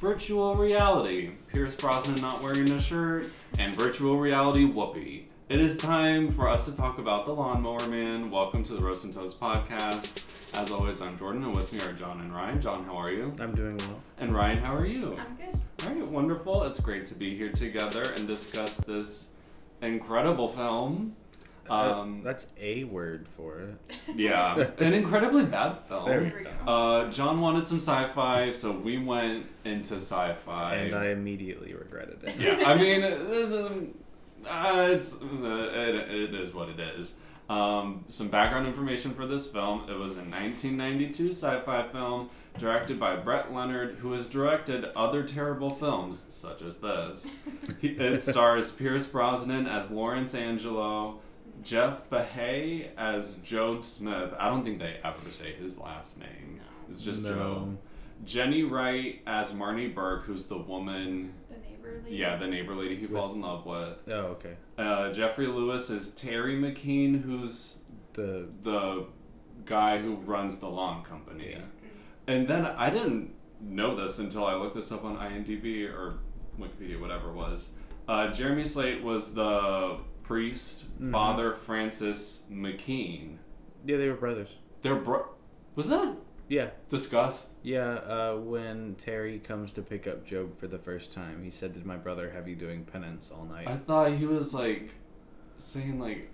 virtual reality, Pierce Brosnan not wearing a shirt, and virtual reality whoopee. It is time for us to talk about The Lawnmower Man. Welcome to the Roast and Toast podcast. As always, I'm Jordan, and with me are John and Rhiane. John, how are you? I'm doing well. And Rhiane, how are you? I'm good. All right, wonderful. It's great to be here together and discuss this incredible film. Um, that's a word for it. yeah, an incredibly bad film. There we go. Uh, John wanted some sci-fi, so we went into sci-fi. and I immediately regretted it. yeah, I mean, this is, uh, it's uh, it, it is what it is. Um, some background information for this film: it was a 1992 sci-fi film directed by Brett Leonard, who has directed other terrible films such as this. It stars Pierce Brosnan as Lawrence Angelo. Jeff Fahey as Job Smith. I don't think they ever say his last name. It's just No. Job. Jenny Wright as Marnie Burke, who's the woman, The neighbor lady. yeah, the neighbor lady he falls in love with. Oh, okay. Uh, Jeffrey Lewis is Terry McKeen, who's The the guy who runs the lawn company. Yeah. And then I didn't know this until I looked this up on IMDb or Wikipedia, whatever it was. Uh, Jeremy Slate was the priest, Mhm. Father Francis McKeen. yeah, they were brothers. They're bro- was that Yeah, discussed? yeah. Uh, when Terry comes to pick up Job for the first time, he said, "Did my brother have you doing penance all night?" I thought he was like saying like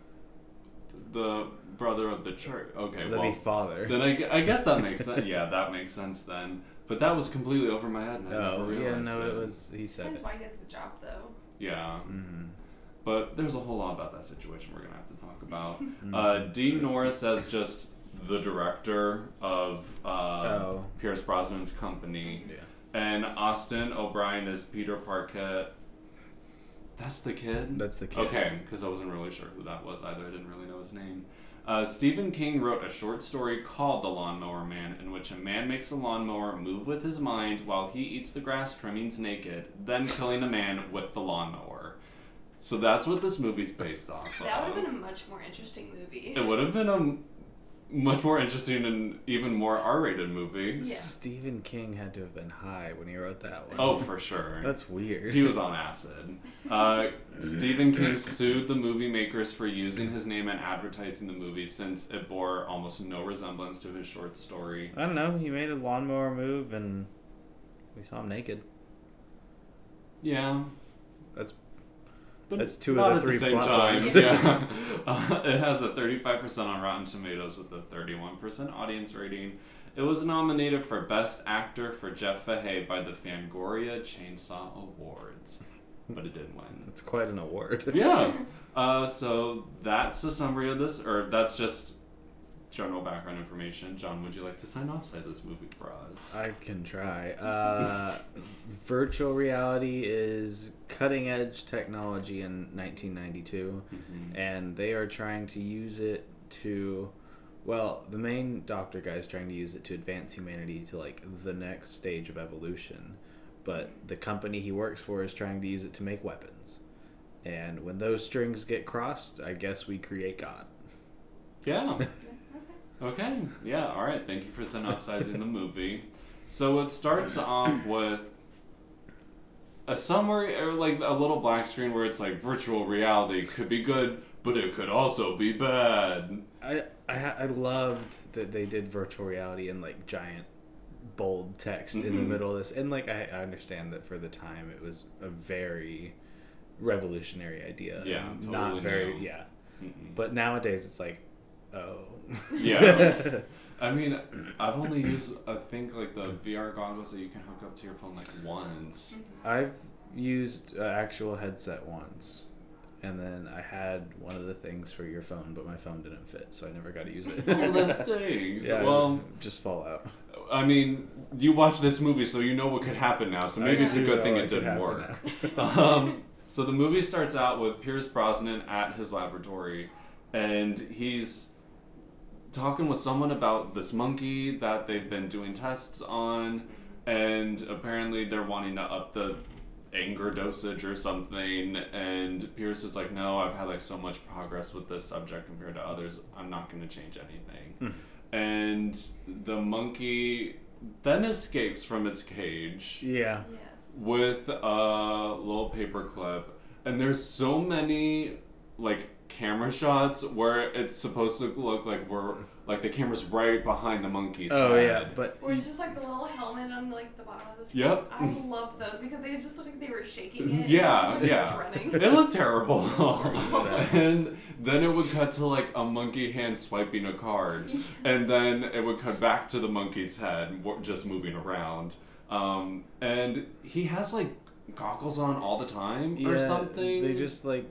the brother of the church. Okay, That'd well, be father. then I, I guess that makes sense. Yeah, that makes sense then. But that was completely over my head. And I oh, never yeah. realized No, it. it was. He said That's why he has the job though. Yeah, Mm-hmm. But there's a whole lot about that situation we're gonna have to talk about. Uh, Dean Norris as just the director of uh, Oh. Pierce Brosnan's company, Yeah. and Austin O'Brien as Peter Parkette. That's the kid. That's the kid. Okay, because I wasn't really sure who that was either. I didn't really know his name. Uh, Stephen King wrote a short story called The Lawnmower Man, in which a man makes a lawnmower move with his mind while he eats the grass trimmings naked, then killing a man with the lawnmower. So that's what this movie's based off That would have been a much more interesting movie. It would have been a much more interesting and even more R-rated movie. Yeah. Stephen King had to have been high when he wrote that one. Oh, for sure. that's weird. He was on acid. Uh, Stephen King sued the movie makers for using his name and advertising the movie since it bore almost no resemblance to his short story. I don't know. He made a lawnmower move, and we saw him naked. Yeah. That's But That's two of the at three the time. Yeah. Uh, it has a 35% on Rotten Tomatoes with a 31% audience rating. It was nominated for Best Actor for Jeff Fahey by the Fangoria Chainsaw Awards, but it didn't win. that's quite an award. yeah. Uh, so that's the summary of this, or that's just general background information. John, would you like to synopsize this movie for us? I can try. Uh, virtual reality is cutting edge technology in 1992, Mhm. and they are trying to use it to. Well, the main doctor guy is trying to use it to advance humanity to like the next stage of evolution, but the company he works for is trying to use it to make weapons. And when those strings get crossed, I guess we create God. Yeah. okay. Yeah. All right. Thank you for synopsizing the movie. So it starts off with a summary or like a little black screen where it's like virtual reality could be good, but it could also be bad. I I, I loved that they did virtual reality in like giant bold text in the Mhm. middle of this and like I, I understand that for the time it was a very revolutionary idea Yeah, totally not very new. yeah Mm-mm. but nowadays it's like oh Yeah. I mean, I've only used I think like the VR goggles that you can hook up to your phone like once. I've used an actual headset once and then I had one of the things for your phone but my phone didn't fit so I never got to use it Well, that stinks. yeah, Well, just fall out I mean, you watch this movie, so you know what could happen now. So maybe I it's a good thing it didn't work. um, so the movie starts out with Pierce Brosnan at his laboratory, and he's talking with someone about this monkey that they've been doing tests on, and apparently they're wanting to up the anger dosage or something. And Pierce is like, "No, I've had like so much progress with this subject compared to others. I'm not going to change anything." Hmm. And the monkey then escapes from its cage Yeah. Yes. with a little paperclip, and there's so many like camera shots where it's supposed to look like we're like the camera's right behind the monkey's Oh head. yeah, but Or it's just like the little helmet on like the bottom of the screen. Yep. I love those because they just look like they were shaking it. Yeah, and yeah. running. It looked terrible. and then it would cut to like a monkey hand swiping a card. And then it would cut back to the monkey's head, just moving around. Um, and he has like goggles on all the time or yeah, something. They just like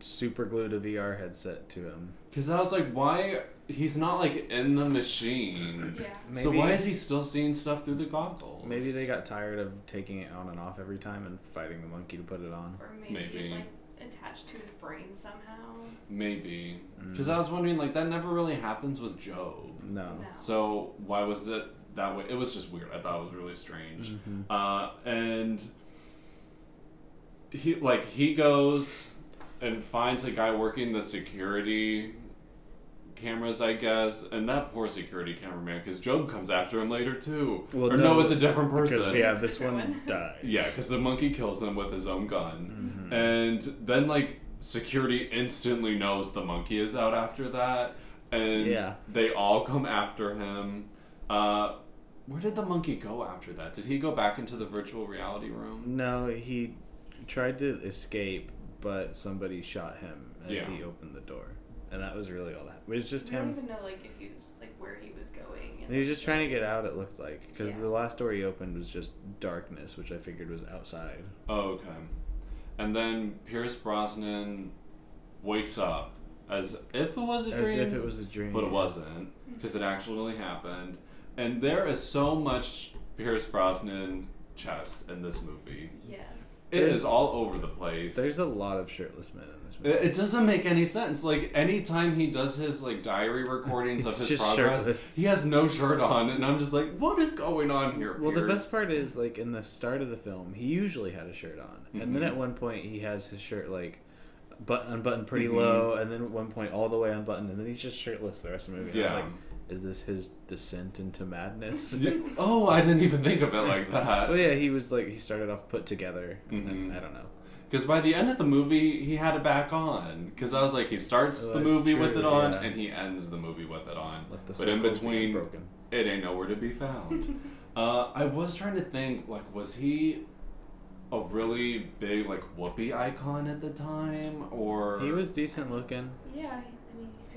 super glued a VR headset to him. Because I was like, why? He's not like in the machine. yeah. so why is he still seeing stuff through the goggles? Maybe they got tired of taking it on and off every time and fighting the monkey to put it on. Or maybe, Maybe. it's like attached to his brain somehow. Maybe. Mm. Because I was wondering, like, that never really happens with Job. No. No. So why was it that way? It was just weird. I thought it was really strange. Mhm. Uh, and he like he goes and finds a guy working the security cameras, I guess, and that poor security cameraman, because Job comes after him later too. Well, or no, no, it's a different person. Because yeah, this one one. dies. Yeah, because the monkey kills him with his own gun. Mhm. And then, like, security instantly knows the monkey is out after that. And Yeah. they all come after him. Uh, where did the monkey go after that? Did he go back into the virtual reality room? No, he tried to escape, but somebody shot him as Yeah. he opened the door, and that was really all that. It was just We don't even know like if he was like where he was going. He was just trying to get out. It looked like because Yeah. the last door he opened was just darkness, which I figured was outside. Oh, okay. And then Pierce Brosnan wakes up as if it was a As dream. As if it was a dream. but it wasn't because it actually happened. And there is so much Pierce Brosnan chest in this movie. Yes. It is all over the place. There's a lot of shirtless men in this movie. it doesn't make any sense. Like anytime he does his like diary recordings of It's his just progress, shirtless. he has no shirt on, and I'm just like, what is going on here? Well, the Pierce? best part is like in the start of the film, he usually had a shirt on, and then Mhm. at one point he has his shirt like button unbuttoned pretty Mhm. low, and then at one point all the way unbuttoned, and then he's just shirtless the rest of the movie. And I Yeah. was like, is this his descent into madness? Oh, I didn't even think of it like that. well, yeah, he was like he started off put together, and then, Mhm. I don't know. Because by the end of the movie, he had it back on. Because I was like, he starts Oh, the that's movie with it on, yeah. and he ends the movie with it on. Let the But in circle be between- broken. It ain't nowhere to be found. uh, I was trying to think, like, was he a really big, like, whoopee icon at the time? Or. He was decent looking. Yeah, I mean he's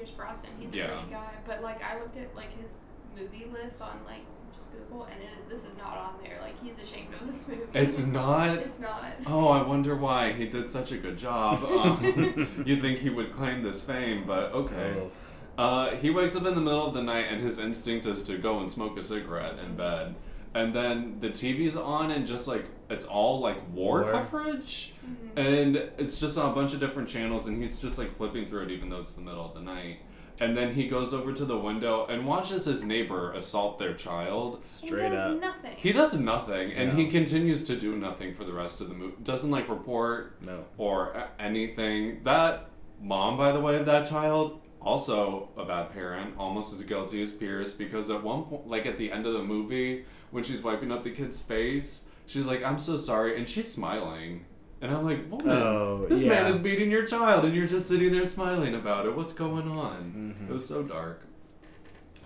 Pierce Brosnan. He's Yeah. a pretty guy. But like I looked at like his movie list on like just Google, and it, this is not on there. Like he's ashamed of this movie. It's not. It's not. Oh, I wonder why. He did such a good job. Um, you'd think he would claim this fame, but okay. Oh. Uh, he wakes up in the middle of the night and his instinct is to go and smoke a cigarette in bed. And then the TV's on and just like it's all like war, War. coverage. Mhm. And it's just on a bunch of different channels and he's just like flipping through it even though it's the middle of the night. And then he goes over to the window and watches his neighbor assault their child. He Straight does up. nothing. He does nothing and he continues to do nothing for the rest of the movie. Doesn't like report No. or anything. That mom, by the way, of that child, also a bad parent, almost as guilty as Pierce, because at one point, like at the end of the movie, when she's wiping up the kid's face, she's like, I'm so sorry, and she's smiling. And I'm like, woman, Oh, this man is beating your child, and you're just sitting there smiling about it. What's going on? Mhm. It was so dark.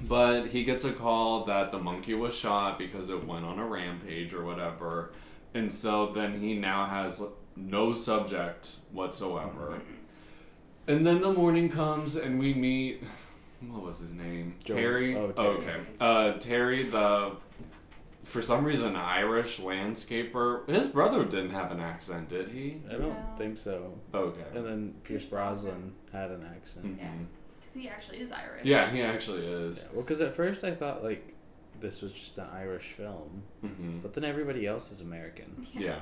But he gets a call that the monkey was shot because it went on a rampage or whatever. And so then he now has no subject whatsoever. And then the morning comes and we meet. What was his name? Terry. oh, Terry. okay. Uh, Terry, the. For some reason, Irish landscaper. His brother didn't have an accent, did he? I don't No. think so. Okay. And then Pierce Pierce Brosnan had an accent. Mhm. Yeah. Because he actually is Irish. Yeah, he actually Yeah. is. Well, because at first I thought like this was just an Irish film, hmm but then everybody else is American, Yeah.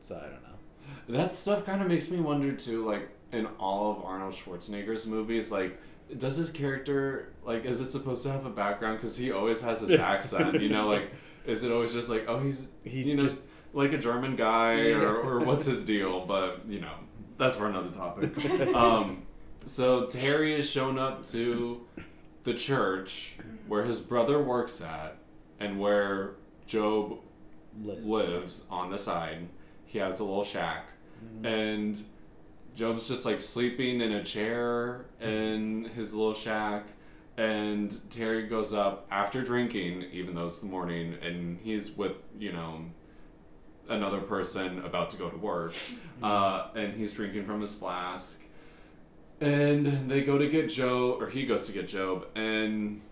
so I don't know. That stuff kind of makes me wonder too, like in all of Arnold Schwarzenegger's movies, like does his character like is it supposed to have a background? Because he always has his accent, you know, like is it always just like oh he's He's you know just- like a German guy or, or what's his deal? But you know that's for another topic. um, so Terry has shown up to the church where his brother works at, and where Job Lives. lives on the side, he has a little shack, Mhm. and Job's just like sleeping in a chair in his little shack. And Terry goes up after drinking, even though it's the morning, and he's with, you know, another person about to go to work. Uh, and he's drinking from his flask. And they go to get Job, or he goes to get Job, and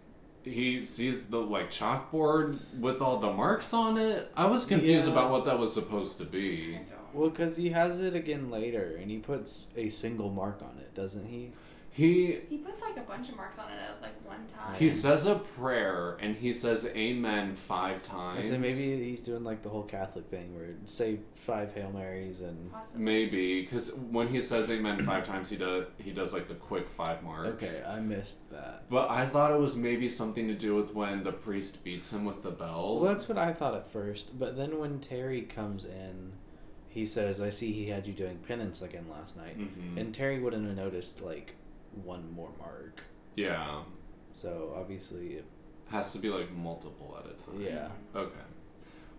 he sees the like chalkboard with all the marks on it. I was confused Yeah. about what that was supposed to be. I don't. Well, because he has it again later, and he puts a single mark on it, doesn't he? He He puts like a bunch of marks on it at like one time. he says a prayer and he says amen five I times. say maybe he's doing like the whole Catholic thing where say five Hail Marys and Possibly. maybe because when he says amen five times, he does he does like the quick five marks. okay, I missed that. But I thought it was maybe something to do with when the priest beats him with the bell. Well, that's what I thought at first, but then when Terry comes in, he says, "I see he had you doing penance again last night," Mhm. and Terry wouldn't have noticed like one more mark. yeah, So obviously, it, has to be like multiple at a time. yeah, Okay.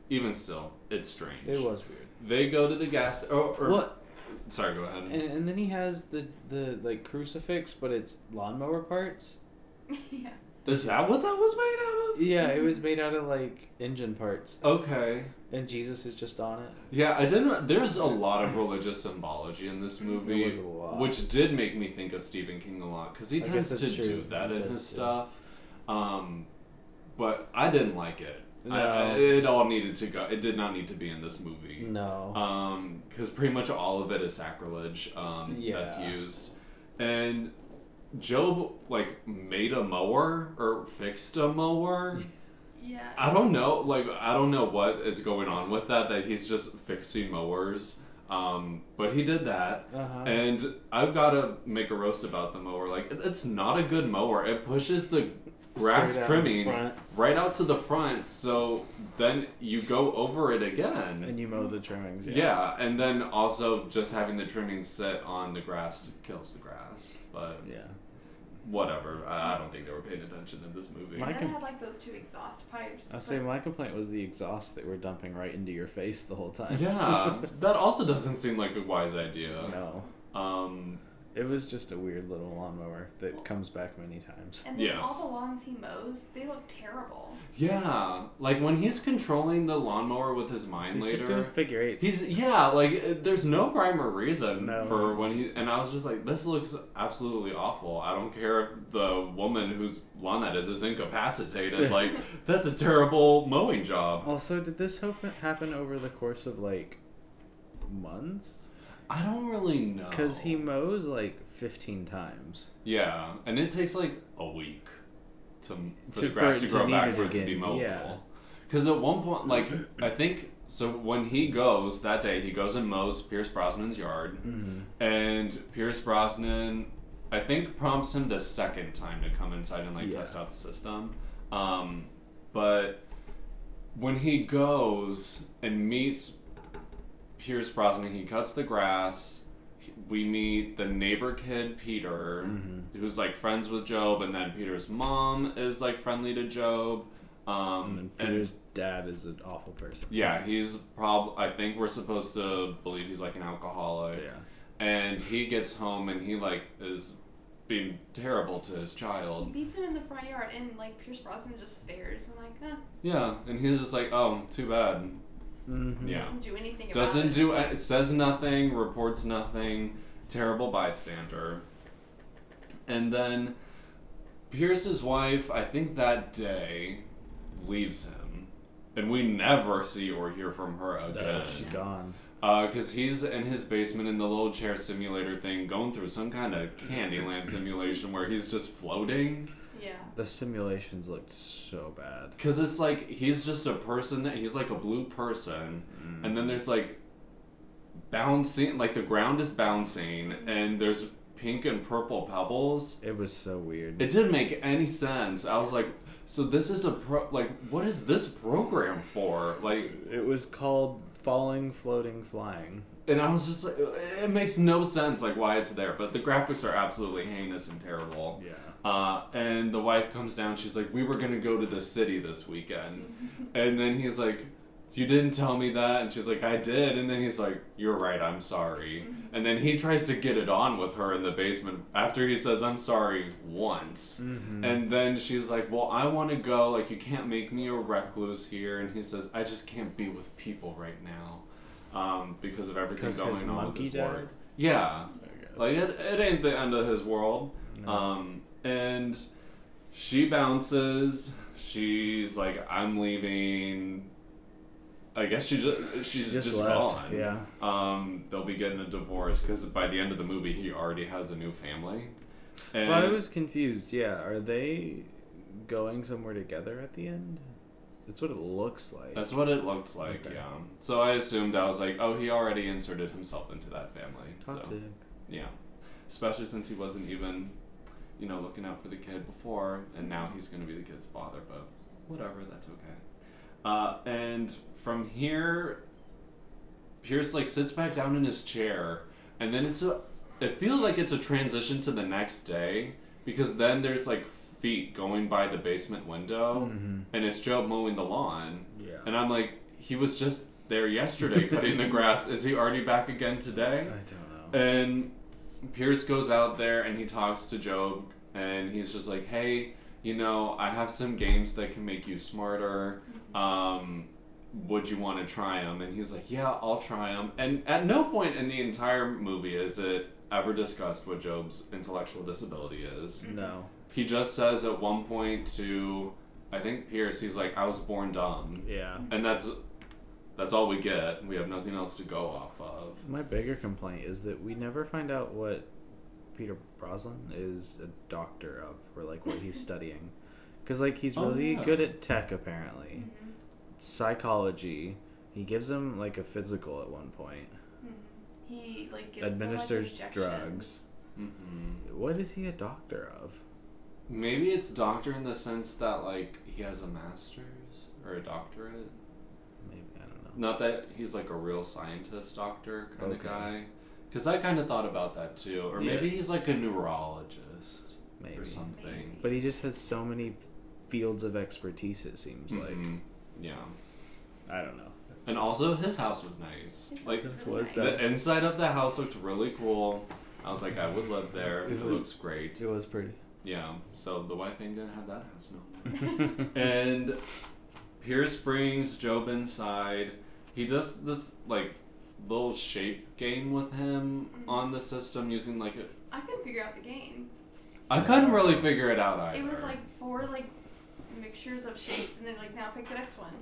Even still, it's strange. it was weird. They go to the gas. Oh, or, What? Sorry, go ahead. And, and then he has the the like crucifix, but it's lawnmower parts. yeah. Is that what that was made out of? Yeah, it was made out of like engine parts, Okay. and Jesus is just on it. Yeah, I didn't. There's a lot of religious symbology in this movie, was a lot. which did make me think of Stephen King a lot because he I tends to that's do that He in does, his yeah. stuff. Um, but I didn't like it. No. I, it all needed to go. It did not need to be in this movie. No. Um, because pretty much all of it is sacrilege. Um, that's used, and Job like made a mower or fixed a mower. Yeah. I don't know. Like I don't know what is going on with that. That he's just fixing mowers. Um, but he did that, Uh-huh. and I've got to make a roast about the mower. Like it- it's not a good mower. It pushes the grass out trimmings right out to the front. So then you go over it again. and you mow the trimmings. yeah. Yeah. and then also just having the trimmings sit on the grass kills the grass. But Yeah. whatever. I, I don't think they were paying attention in this movie. My and then com- it had like those two exhaust pipes. I say my complaint was the exhaust that we're dumping right into your face the whole time. Yeah, that also doesn't seem like a wise idea. no. Um, It was just a weird little lawnmower that comes back many times. And then Yes. all the lawns he mows, they look terrible. yeah, like when he's controlling the lawnmower with his mind He's later. just doing figure eights. He's yeah, like uh, there's no rhyme or reason No. for when he and I was just like, this looks absolutely awful. I don't care if the woman whose lawn that is is incapacitated. like that's a terrible mowing job. also, did this happen happen over the course of like months? I don't really know Because he mows like 15 times. yeah, and it takes like a week to for To- the grass for to grow to back for it it to be again, mowable. yeah. Because at one point, like I think so, when he goes that day, he goes and mows Pierce Brosnan's yard. Mm-hmm. And Pierce Brosnan, I think, prompts him the second time to come inside and like Yeah. test out the system. Um, but when he goes and meets Pierce Brosnan, he cuts the grass. We meet the neighbor kid Peter, Mhm. who's like friends with Job, and then Peter's mom is like friendly to Job. Um, and and Peter's dad is an awful person. yeah, he's prob. I think we're supposed to believe he's like an alcoholic Yeah. and he gets home and he like is being terrible to his child. He child. beats him in the front yard, and like Pierce Brosnan just stares and like, eh, Yeah, and he's just like, oh, too bad. Mm-hmm. Yeah. doesn't do anything Doesn't it. do it says nothing, reports nothing, terrible bystander. And then Pierce's wife, I think that day, leaves him. And we never see or hear from her again. Uh, she's gone. Because he's in his basement in the little chair simulator thing, going through some kind of Candyland simulation where he's just floating. Yeah. The simulations looked so bad. Because it's like he's just a person that he's like a blue person, mm. and then there's like bouncing, like the ground is bouncing, mm. and there's pink and purple pebbles. It was so weird. It didn't make any sense. I was like, so this is a pro, like, what is this program for? Like, It was called Falling, Floating, Flying. and I was just like, it makes no sense like why it's there, but the graphics are absolutely heinous and terrible. Yeah. Uh, and the wife comes down. She's like, "We were gonna go to the city this weekend," and then he's like, "You didn't tell me that." And she's like, "I did." And then he's like, "You're right. I'm sorry." And then he tries to get it on with her in the basement after he says, "I'm sorry" once. Mm-hmm. And then she's like, "Well, I want to go. Like, you can't make me a recluse here." And he says, "I just can't be with people right now, um, because of everything going on with his died? work." Yeah, like it, it ain't the end of his world. No. Um, and she bounces. She's like, "I'm leaving." I guess she just she's just, just, left. gone. Yeah. Um, they'll be getting a divorce because by the end of the movie, he already has a new family. And Well, I was confused. Yeah, are they going somewhere together at the end? That's what it looks like. That's what it looks like, Okay. yeah. So I assumed I was like, oh, he already inserted himself into that family. Top so yeah, especially since he wasn't even, you know, looking out for the kid before, and now he's gonna be the kid's father. But whatever, that's okay. Uh, and from here, Pierce like sits back down in his chair, and then it's a. It feels like it's a transition to the next day because then there's like feet going by the basement window, Mhm. and it's Job mowing the lawn. Yeah. And I'm like, he was just there yesterday cutting the grass. Is he already back again today? I don't know. And Pierce goes out there and he talks to Job and he's just like, hey, you know, I have some games that can make you smarter. Um, would you want to try them? And he's like, yeah, I'll try them. And at no point in the entire movie is it ever discussed what Job's intellectual disability is. No. He just says at one point to, I think Pierce, he's like, I was born dumb Yeah. and that's that's all we get. We have nothing else to go off of. My bigger complaint is that we never find out what Peter Brosnan is a doctor of, or like what he's studying. Because like he's Oh, really yeah. good at tech apparently, Mhm. psychology. He gives him like a physical at one point. Mhm. He like gives them, Administers like, drugs. injections. hmm What is he a doctor of? Maybe it's doctor in the sense that like he has a master's or a doctorate. Maybe I don't know. Not that he's like a real scientist doctor kind of guy. Because I kind of thought about that too. Or maybe Yeah. he's like a neurologist Maybe. or something. But he just has so many fields of expertise. It seems like Mhm. Yeah. I don't know. And also his house was nice. His Like house is was nice. the inside of the house looked really cool. I was like, I would live there. It It, was- looks great. It was pretty. Yeah, so the wife ain't gonna have that house, no. and Pierce brings Job inside. He does this like little shape game with him mm-hmm. on the system using like a. I couldn't figure out the game. I couldn't really figure it out either. It was like four like mixtures of shapes, and then like now pick the next one.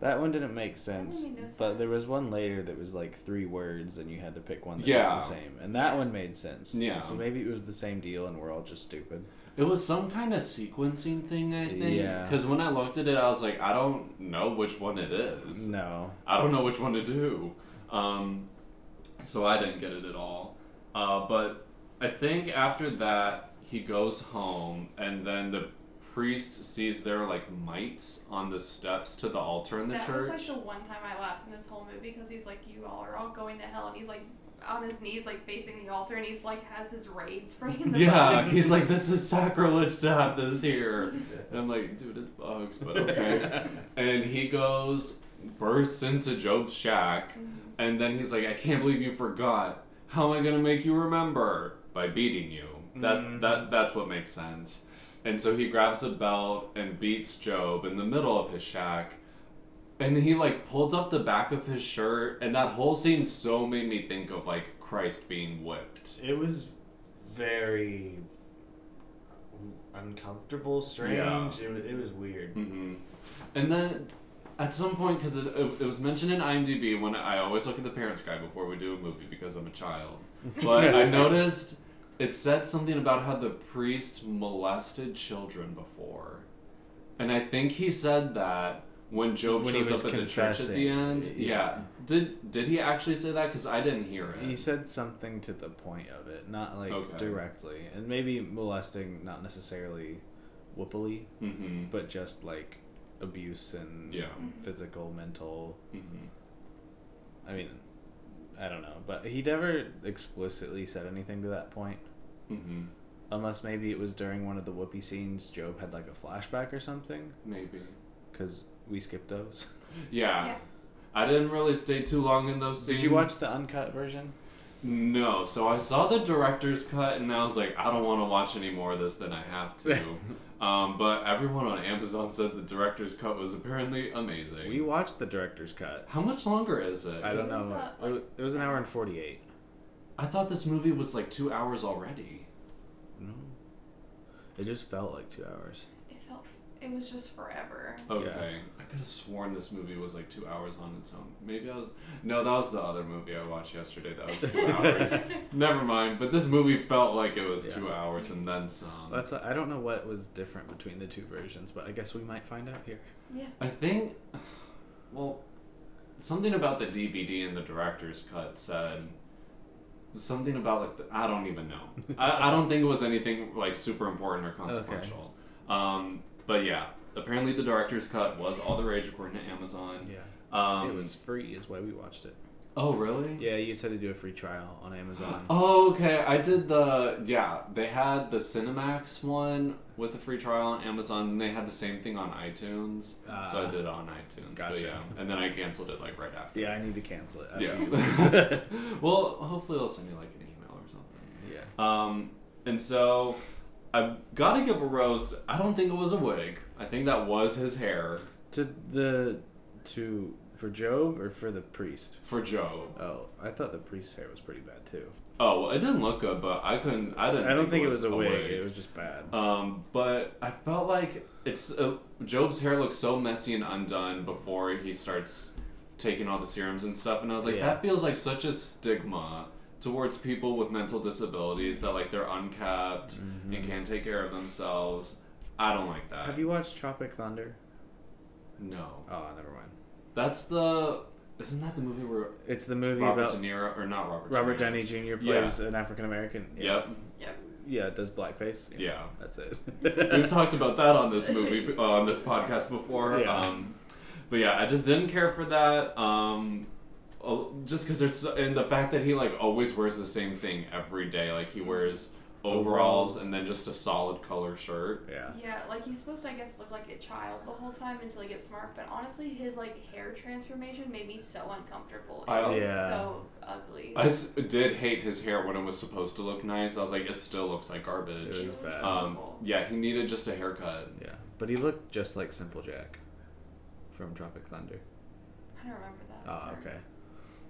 That one didn't make sense. made no But there was one later that was like three words, and you had to pick one that Yeah. was the same, and that one made sense. Yeah. So maybe it was the same deal, and we're all just stupid. It was some kind of sequencing thing, I think. Yeah. Because when I looked at it, I was like, I don't know which one it is. No. I don't know which one to do. Um, so I didn't get it at all. Uh, but I think after that, he goes home, and then the priest sees there like mites on the steps to the altar in the that church. was like the one time I laughed in this whole movie because he's like, "You all are all going to hell," and he's like on his knees, like facing the altar, and he's like has his raid spraying the yeah, bugs. he's like, this is sacrilege to have this here. And I'm like, dude, it's bugs, but okay. and he goes, bursts into Job's shack, Mhm. and then he's like, I can't believe you forgot. How am I gonna make you remember? By beating you. That Mhm. that that's what makes sense. And so he grabs a belt and beats Job in the middle of his shack. And he like pulled up the back of his shirt, and that whole scene so made me think of like Christ being whipped. It was very uncomfortable, strange. Yeah. It, was, it was weird. hmm And then at some point, because it, it, it was mentioned in IMDb when I always look at the parents guide before we do a movie because I'm a child. But I noticed it said something about how the priest molested children before. And I think he said that when Job When he shows was up at the church at the end. yeah. Yeah. Did did he actually say that? Because I didn't hear it. He said something to the point of it, not like Okay. directly, and maybe molesting, not necessarily whoopily, hmm but just like abuse and Yeah. physical, mental. hmm I mean, I don't know, but he never explicitly said anything to that point. Mm-hmm. Unless maybe it was during one of the whoopee scenes, Job had like a flashback or something, Maybe. because we skipped those. Yeah. Yeah. I didn't really stay too long in those scenes. Did you watch the uncut version? No, so I saw the director's cut and I was like, I don't want to watch any more of this than I have to. um, but everyone on Amazon said the director's cut was apparently amazing. We watched the director's cut. How much longer is it? I don't It was, know. uh, it, was, it was an hour and forty-eight. I thought this movie was like two hours already. No, it just felt like two hours. It felt. It was just forever. Okay. I could have sworn this movie was like two hours on its own. Maybe I was. No, that was the other movie I watched yesterday. That was two hours. Never mind. But this movie felt like it was Yeah. two hours and then some. That's what, I don't know what was different between the two versions, but I guess we might find out here. Yeah. I think, well, something about the DVD and the director's cut said something about like the, I don't even know. I, I don't think it was anything like super important or consequential. Okay. Um, but yeah, apparently the director's cut was all the rage according to Amazon. Yeah, Um, it was free, is why we watched it. Oh really? Yeah, you said to do a free trial on Amazon. Oh, okay. I did the yeah. They had the Cinemax one with a free trial on Amazon, and they had the same thing on iTunes. so I Ah. did it on iTunes. But Gotcha. yeah, and then I canceled it like right after. Yeah, I need to cancel it. Yeah. well, hopefully they'll send me like an email or something. yeah. Um, and so I've got to give a roast. I don't think it was a wig. I think that was his hair To the to for Job or for the priest? for Job. Oh, I thought the priest's hair was pretty bad too. Oh, well, it didn't look good, but I couldn't. I didn't. I don't think it was a wig. It was just bad. Um, but I felt like it's uh, Job's hair looks so messy and undone before he starts taking all the serums and stuff, and I was like, Yeah. that feels like such a stigma towards people with mental disabilities that like they're unkept and can't take care of themselves. I don't like that. Have you watched Tropic Thunder? No, Oh, never mind. that's the. Isn't that the movie where It's the movie Robert about De Niro or not Robert? Robert De Downey Niro. Jr. plays an African American. Yep. Yep. Yeah, it does blackface. Yeah. That's it. We've talked about that on this movie uh, on this podcast before. Yeah. Um, but yeah, I just didn't care for that. Um, uh, just because there's so, and the fact that he like always wears the same thing every day, like he wears overalls Overalls. and then just a solid color shirt. yeah. Yeah, like he's supposed to, I guess, look like a child the whole time until he gets smart. But honestly, his like hair transformation made me so uncomfortable. It I- was Yeah. so ugly. I s- did hate his hair when it was supposed to look nice. I was like, it still looks like garbage. It was bad. Um, yeah, he needed just a haircut. Yeah, but he looked just like Simple Jack from Tropic Thunder. I don't remember that. Oh, okay.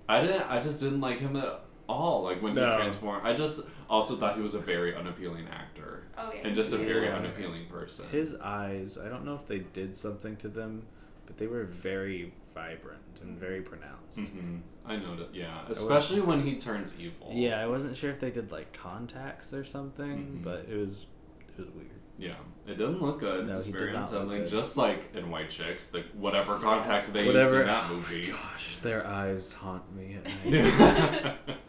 I didn't. I just didn't like him at all. Like when No. he transformed, I just also thought he was a very unappealing actor Oh yeah. and just a very Yeah. unappealing person. His eyes, I don't know if they did something to them, but they were very vibrant and very pronounced. hmm I know that. Yeah, especially when he turns evil. Yeah, I wasn't sure if they did like contacts or something, Mhm. but it was it was weird. Yeah, it didn't look good. No, it was he did very not look unsettling. good. Just like in White Chicks, the whatever contacts they used Whatever. in that oh movie. my gosh, their eyes haunt me at night.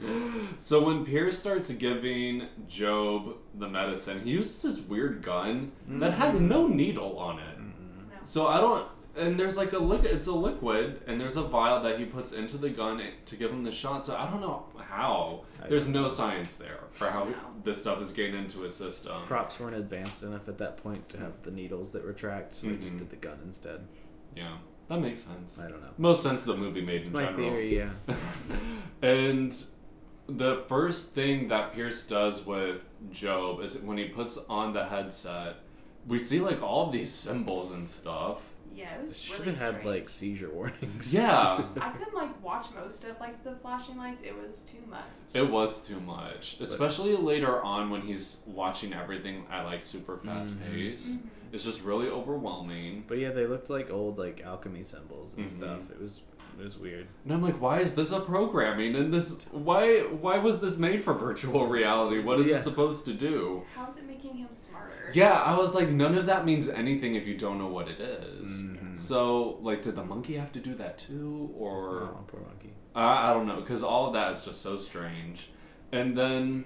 so when Pierce starts giving Job the medicine, he uses this weird gun that has no needle on it. Mm-mm. No. So I don't. And there's like a liquid. It's a liquid, and there's a vial that he puts into the gun to give him the shot. So I don't know how. I There's no science there for how No. this stuff is getting into his system. Props weren't advanced enough at that point to have the needles that retract, so they just Mhm. did the gun instead. Yeah, that makes sense. I don't know. Most sense of the movie made It's in my general. theory, yeah. and the first thing that Pierce does with Job is when he puts on the headset, we see like all of these symbols and stuff. Yeah, it was Should really have had like seizure warnings. Yeah, I couldn't like watch most of like the flashing lights. It was too much. it was too much, especially later on when he's watching everything at like super fast Mhm. pace. Mhm. It's just really overwhelming. But yeah, they looked like old like alchemy symbols and Mhm. stuff. It was it was weird. And I'm like, why is this a programming? And this, why, why was this made for virtual reality? What is Yeah. it supposed to do? How is it making him smarter? Yeah, I was like, none of that means anything if you don't know what it is. Mhm. So, like, did the monkey have to do that too, or oh, poor monkey. I I don't know, because all of that is just so strange. And then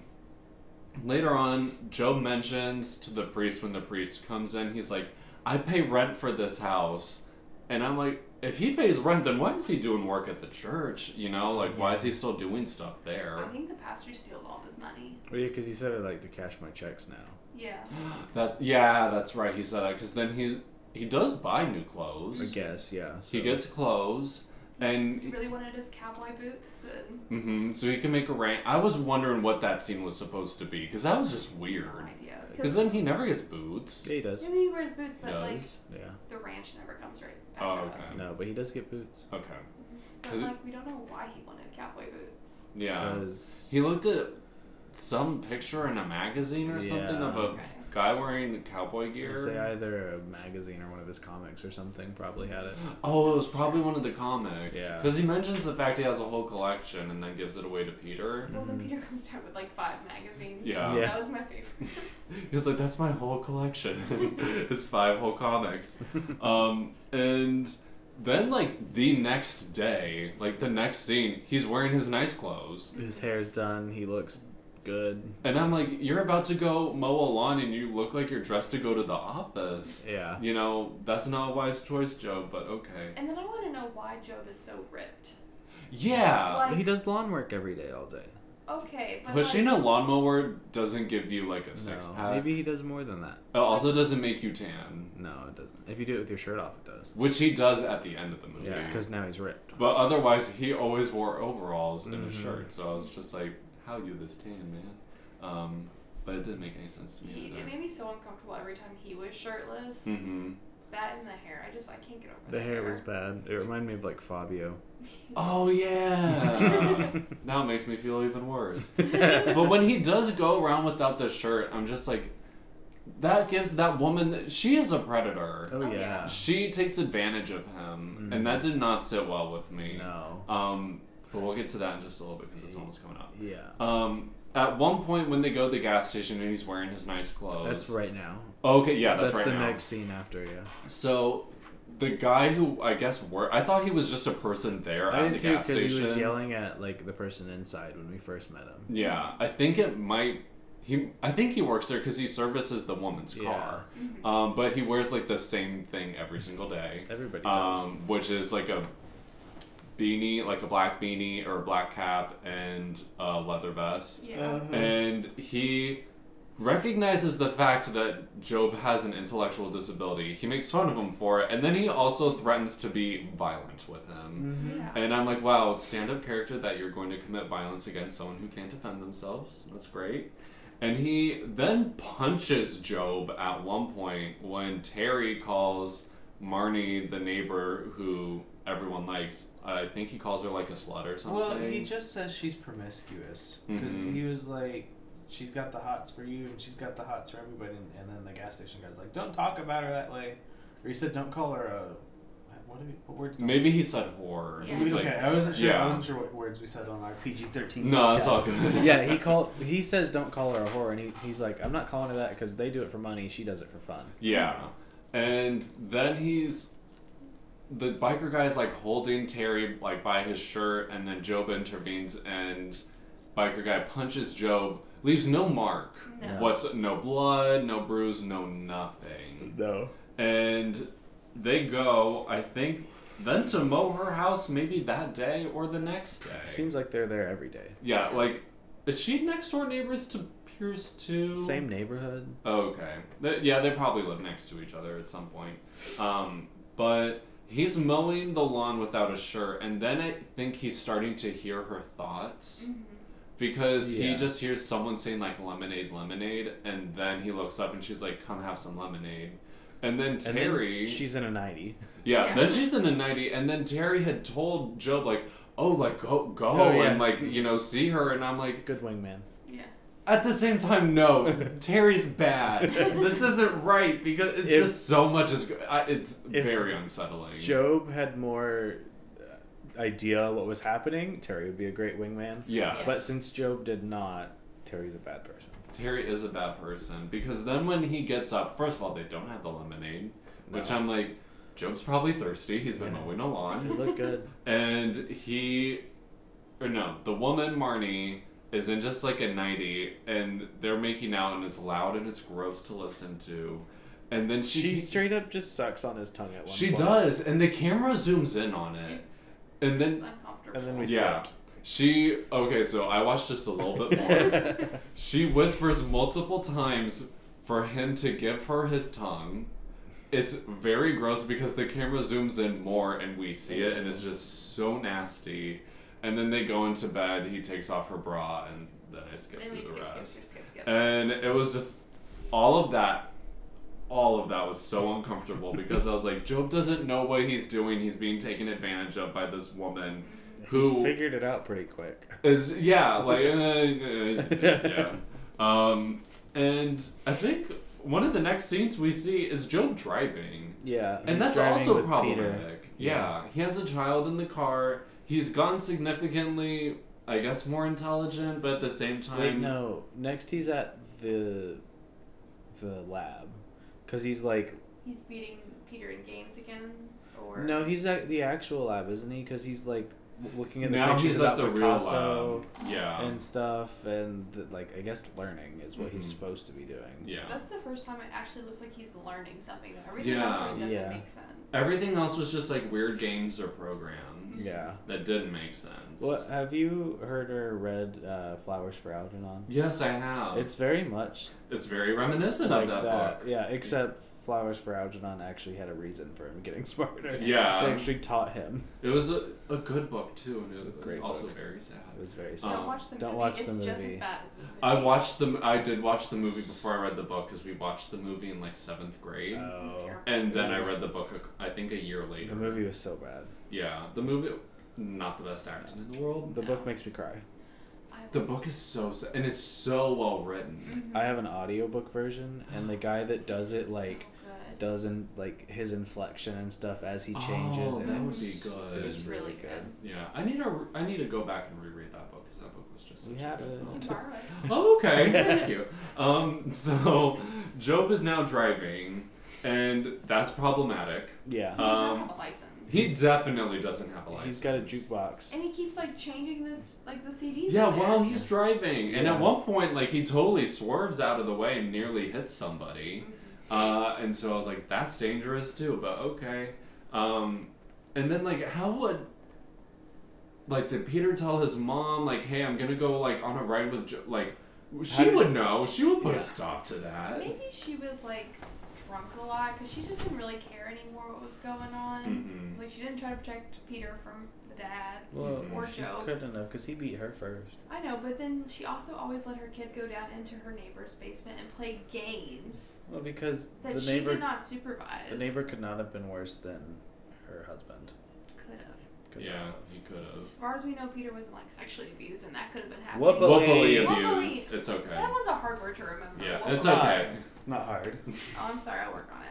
later on, Job mentions to the priest when the priest comes in, he's like, "I pay rent for this house," and I'm like, if he pays rent, then why is he doing work at the church? You know, like why is he still doing stuff there? I think the pastor steals all of his money. Well, yeah, because he said I like to cash my checks now. Yeah. That yeah, that's right. He said that because then he he does buy new clothes. I guess, yeah. He gets clothes, and He really wanted his cowboy boots and hmm so he can make a rain. I was wondering what that scene was supposed to be because that was just weird. No idea. Because then he never gets boots. Yeah, he does. maybe he wears boots, He but like does. Yeah. the ranch never comes right back Oh, up. okay. No, but he does get boots. Okay. Mm-hmm. But 'Cause it- like we don't know why he wanted cowboy boots. Yeah. Because He looked at some picture in a magazine or something of a guy wearing the cowboy gear. say either a magazine or one of his comics or something probably had it. Oh, it was probably one of the comics. Yeah. Because he mentions the fact he has a whole collection and then gives it away to Peter. Well, then Mhm. Peter comes back with like five magazines. Yeah. Yeah. That was my favorite. He's like, that's my whole collection. it's five whole comics. Um, and then, like, the next day, like, the next scene, he's wearing his nice clothes. His hair's done. He looks good. And I'm like, you're about to go mow a lawn and you look like you're dressed to go to the office. Yeah. You know, that's not a wise choice, Job, but okay. and then I want to know why Job is so ripped. Yeah. Like- he does lawn work every day, all day. Okay, but Pushing like, a lawnmower doesn't give you like a six no, pack. maybe he does more than that. It also doesn't make you tan, No, it doesn't. If you do it with your shirt off, it does. which he does at the end of the movie. Yeah, because now he's ripped. But otherwise, he always wore overalls and a Mhm. shirt. So I was just like, "How you this tan, man?" Um, but it didn't make any sense to me. he, either. it made me so uncomfortable every time he was shirtless. hmm That and the hair, I just I can't get over The hair was bad. It reminded me of like Fabio. Oh yeah. now it makes me feel even worse. but when he does go around without the shirt, I'm just like, that gives that woman. She is a predator. Oh, Oh, yeah. yeah. She takes advantage of him, Mhm. and that did not sit well with me. No. Um, but we'll get to that in just a little bit because it's almost coming up. Yeah. Um, at one point when they go to the gas station and he's wearing his nice clothes. That's right now. Okay, yeah, that's, right the now. next scene after, yeah. So, the guy who I guess worked, I thought he was just a person there I at did the too gas because station. he was yelling at like the person inside when we first met him. Yeah, I think it might. He, I think he works there because he services the woman's car. Mhm. Um, but he wears like the same thing every single day. Everybody does. um, which is like a beanie, like a black beanie or a black cap and a leather vest. Yeah. Uh-huh. And he recognizes the fact that Job has an intellectual disability. He makes fun of him for it, and then he also threatens to be violent with him. Mhm. Yeah. And I'm like, wow, stand up character that you're going to commit violence against someone who can't defend themselves. That's great. And he then punches Job at one point when Terry calls Marnie, the neighbor who everyone likes, I think he calls her like a slut or something. Well, he just says she's promiscuous because Mhm. he was like, she's got the hots for you and she's got the hots for everybody. And, and then the gas station guy's like, don't talk about her that way, or he said, don't call her a. What, did he, what word? did Maybe he said whore. Yeah. He was okay, like, I wasn't sure. yeah. I wasn't sure what words we said on our PG thirteen. No, it's all good. yeah, he called. He says, "Don't call her a whore," and he, he's like, "I'm not calling her that because they do it for money. She does it for fun." Yeah. And then he's the biker guy's like holding Terry like by his shirt and then Job intervenes and biker guy punches Job, leaves no mark. No. What's no blood, no bruise, no nothing. No. And they go, I think then to mow her house maybe that day or the next day. Seems like they're there every day. yeah, like is she next door neighbors to Pierce too? Same neighborhood. Oh, okay. They, yeah, they probably live next to each other at some point. Um, but he's mowing the lawn without a shirt, and then I think he's starting to hear her thoughts Mhm. because he just hears someone saying like lemonade, lemonade, and then he looks up and she's like, "Come have some lemonade." And then And then Terry, she's in a nighty. yeah, Yeah. then she's in a nighty, and then Terry had told Job like, "Oh, like go, go, Oh, yeah. and like you know see her," and I'm like, Good wingman. Yeah. at the same time, no. Terry's bad. this isn't right because it's If- just so much is. It's very unsettling. Job had more uh, idea what was happening. Terry would be a great wingman. yeah, Yes. But since Job did not, Terry's a bad person. Terry is a bad person because then when he gets up, first of all, they don't have the lemonade, which I'm like, Job's probably thirsty. He's been Yeah. mowing a It lawn, looked good. and he, or no, the woman Marnie is in just like a nighty, and they're making out, and it's loud and it's gross to listen to. and then she She straight up just sucks on his tongue at one she point. does, and the camera zooms in on it, It's, and it's then uncomfortable. And then we Yeah. skipped. she okay. So I watched just a little bit more. She whispers multiple times for him to give her his tongue. It's very gross because the camera zooms in more and we see it, and it's just so nasty. And then they go into bed. He takes off her bra, and then I skip Then through the skip, skip, rest. skip, skip, skip. And it was just all of that. All of that was so uncomfortable because I was like, Job doesn't know what he's doing. He's being taken advantage of by this woman who He figured it out pretty quick. is yeah, like uh, uh, yeah. Um, and I think one of the next scenes we see is Job driving, Yeah. and that's also problematic. Peter. Yeah. he has a child in the car. He's gone significantly, I guess, more intelligent, but at the same time, Wait, no. Next, he's at the the lab, cause he's like He's beating Peter in games again, or no, he's at the actual lab, isn't he? Cause he's like looking at the now pictures he's about at the Picasso real lab. Yeah, and stuff, and the, like I guess learning is what he's Mhm. supposed to be doing. yeah. That's the first time it actually looks like he's learning something. Though everything Yeah. else like, doesn't Yeah. make sense. Everything else was just like weird games or programs. Yeah. that didn't make sense. Well, have you heard or read uh, Flowers for Algernon? Yes, I have. It's very much It's very reminiscent like of that, that. book. Yeah, except Flowers for Algernon actually had a reason for him getting smarter. Yeah. They actually taught him. It was a, a good book too, and it was, It was a it was also book. very sad. It was very Don't. Um, watch the don't movie. watch the it's just as bad as this movie. I watched the. I did watch the movie before I read the book because we watched the movie in like seventh grade, Oh. and then I read the book. a- I think a year later. The movie was so bad. Yeah, the movie. Not the best acting in the world. The No. book makes me cry. The book is so sad, and it's so well written. Mhm. I have an audiobook version, and the guy that does it like good. doesn't like his inflection and stuff as he changes. Oh, and that would be good. It was It's really really good. good. Yeah, I need to. I need to go back and reread that book because that book was just. We such a have good it. You film. can borrow it. Oh, okay, thank you. Um, so Job is now driving, and that's problematic. Yeah, He doesn't Um, have a license. He definitely doesn't have a license. he's got a jukebox. and he keeps like changing this, like the CDs. Yeah, while he's driving, and Yeah. at one point, like he totally swerves out of the way and nearly hits somebody. Uh, and so I was like, that's dangerous too, but okay. Um, and then like, how would like did Peter tell his mom like, hey, I'm gonna go like on a ride with jo-? like she would know. She would put Yeah. a stop to that. Maybe she was like drunk a lot because she just didn't really care anymore what was going on. Mhm. Like she didn't try to protect Peter from the dad. Well, Or she Job. couldn't have because he beat her first. I know, but then she also always let her kid go down into her neighbor's basement and play games Well, because that the she neighbor, did not supervise. the neighbor could not have been worse than her husband. Could Yeah, not he could have. As far as we know, Peter wasn't like sexually abused, and that could have been happening. Whoop-a- Woefully Woefully abused. It's okay. That one's a hard word to remember. Yeah, What it's was it? okay. It's not hard. Oh, I'm sorry. I'll work on it.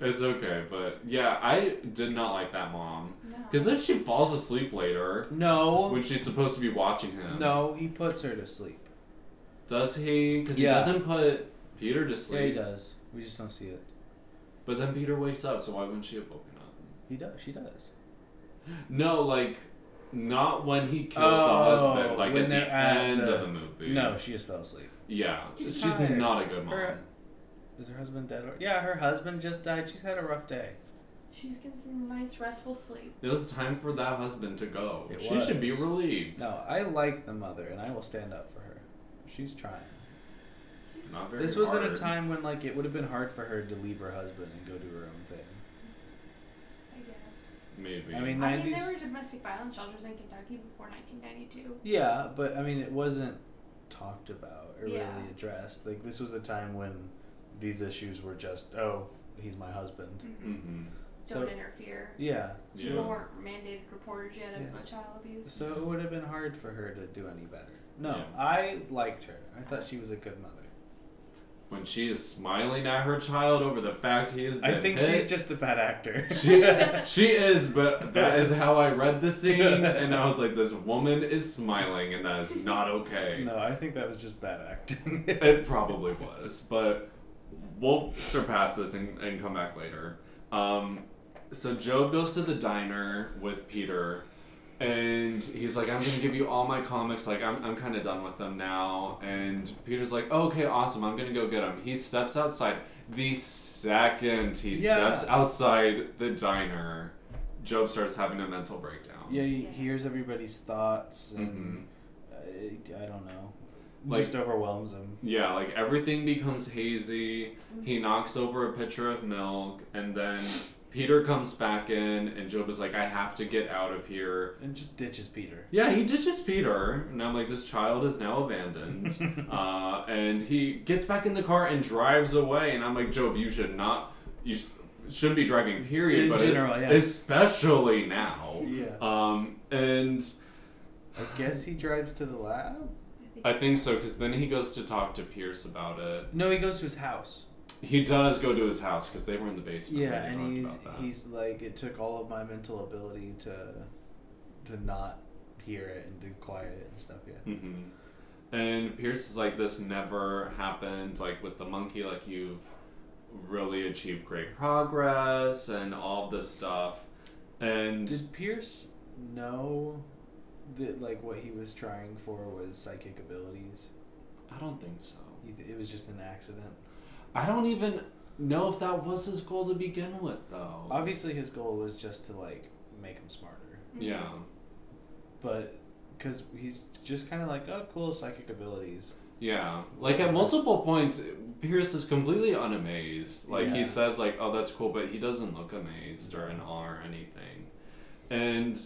It's okay, but yeah, I did not like that mom. No. Because then she falls asleep later No, when she's supposed to be watching him. no, he puts her to sleep. Does he? Because Yeah. he doesn't put Peter to sleep. Yeah, he does. We just don't see it. But then Peter wakes up, so why wouldn't she have woken up? He does. She does. No, like, not when he kills Oh, the husband, oh, like when at they're the at end the- of the movie. No, she just fell asleep. Yeah, She's she's, tired. not a good mom. Her- Is her husband dead? Or- yeah, her husband just died. She's had a rough day. She's getting some nice restful sleep. It was time for that husband to go. It she should be was. relieved. No, I like the mother, and I will stand up for her. She's trying. She's Not very This was at a hard. time when like it would have been hard for her to leave her husband and go do her own thing. I guess. Maybe. I mean, I mean, there were domestic violence shelters in Kentucky before 1992. Yeah, but I mean, it wasn't talked about or Yeah. really addressed. Like this was a time when these issues were just, oh, he's my husband. Mm-hmm. Don't So interfere. yeah, Yeah. Weren't mandated reporters yet of Yeah. uh, child abuse. so it would have been hard for her to do any better. No, Yeah. I liked her. I thought she was a good mother. When she is smiling at her child over the fact he been I think hit. she's just a bad actor. She, she is, but that is how I read the scene, and I was like, this woman is smiling, and that is not okay. no, I think that was just bad acting. It probably was, but we'll surpass this and, and come back later. Um, so Job goes to the diner with Peter, and he's like, I'm gonna give you all my comics, like, I'm, I'm kind of done with them now. And Peter's like, oh, okay, awesome, I'm gonna go get them. He steps outside, the second he Yeah. steps outside the diner, Job starts having a mental breakdown. Yeah, he hears everybody's thoughts and Mhm. I, I don't know. Like- just overwhelms him. Yeah, like everything becomes hazy. He knocks over a pitcher of milk, and then Peter comes back in, and Job is like, I have to get out of here. And just ditches Peter. Yeah, he ditches Peter, and I'm like, this child is now abandoned. uh, and he gets back in the car and drives away, and I'm like, Job, you should not, you sh- shouldn't be driving, period, In but general, yeah. especially now. Yeah. Um, and I guess he drives to the lab? I think so, because then he goes to talk to Pierce about it. No, he goes to his house. He does go to his house because they were in the basement. Yeah, and he's he's like it took all of my mental ability to to not hear it and to quiet it and stuff, yeah. hmm And Pierce is like, this never happened. Like with the monkey, like you've really achieved great progress and all this stuff. And Did Pierce know that like what he was trying for was psychic abilities? I don't think so. Th- It was just an accident. I don't even know if that was his goal to begin with, though. Obviously, his goal was just to like make him smarter, yeah. but because he's just kind of like, oh, cool, psychic abilities. Yeah, like at multiple points, Pierce is completely unamazed. Like he says, like, "Oh, that's cool," but he doesn't look amazed or in awe or anything. And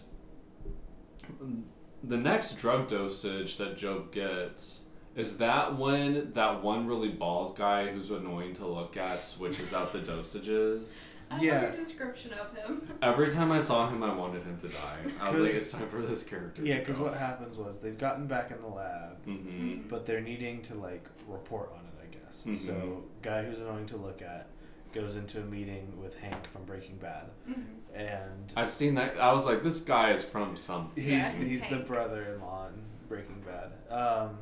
the next drug dosage that Job gets is that when that one really bald guy who's annoying to look at switches out the dosages. I love Yeah. your description of him. Every time I saw him, I wanted him to die. I was like, "It's time for this character." Yeah, to because what happens was they've gotten back in the lab, hmm but they're needing to like report on it, I guess. Mhm. So, guy who's annoying to look at goes into a meeting with Hank from Breaking Bad, Mhm. and I've seen that. I was like, "This guy is from some." he's Yeah, he's he's the brother-in-law in Breaking Bad. Um,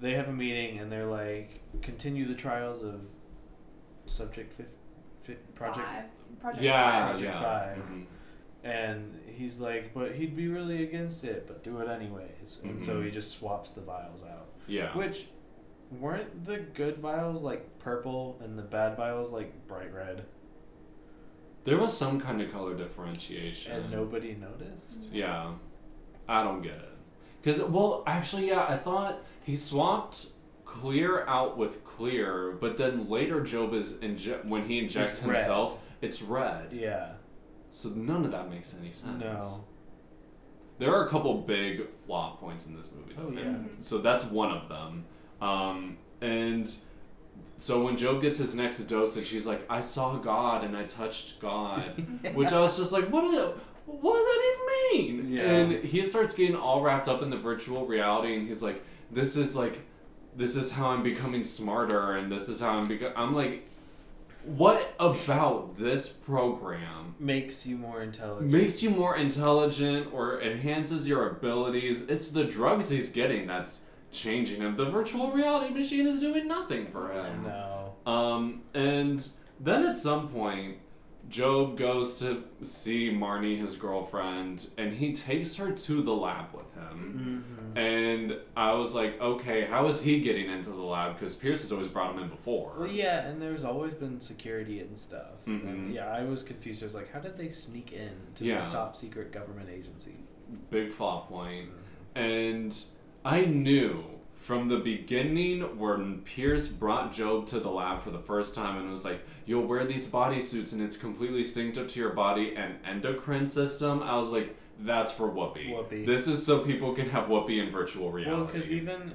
they have a meeting and they're like, continue the trials of Subject Fif- Fi- Project, Five. Project Yeah, Project yeah. Five. Mhm. and he's like, but he'd be really against it, but do it anyways. And so Mhm. he just swaps the vials out. Yeah. Which weren't the good vials like purple and the bad vials like bright red, There was some kind of color differentiation. and nobody noticed. Yeah. I don't get it. Because, well, actually, yeah, I thought he swapped clear out with clear, but then later Job is, inje- when he injects It's red. himself, it's red. Yeah. So none of that makes any sense. No. There are a couple big flop points in this movie. Oh, though, yeah. and So that's one of them. Um, and so when Job gets his next dosage, he's like, "I saw God and I touched God," which I was just like, "What is it? What does that even mean?" Yeah. And he starts getting all wrapped up in the virtual reality, and he's like, "This is like, this is how I'm becoming smarter, and this is how I'm becoming." I'm like, "What about this program?" Makes you more intelligent. makes you more intelligent or enhances your abilities. It's the drugs he's getting that's changing him. The virtual reality machine is doing nothing for him. No. Um, and then at some point, Job goes to see Marnie, his girlfriend, and he takes her to the lab with him. Mm-hmm. And I was like, okay, how is he getting into the lab? Because Pierce has always brought him in before. Well, yeah, and there's always been security and stuff. Mhm. And yeah, I was confused. I was like, how did they sneak in to Yeah. this top secret government agency? Big flaw point. And I knew from the beginning when Pierce brought Job to the lab for the first time and was like, You'll wear these bodysuits and it's completely synced up to your body and endocrine system. I was like, That's for whoopee. Whoopee. This is so people can have whoopee in virtual reality. Well, reality. because even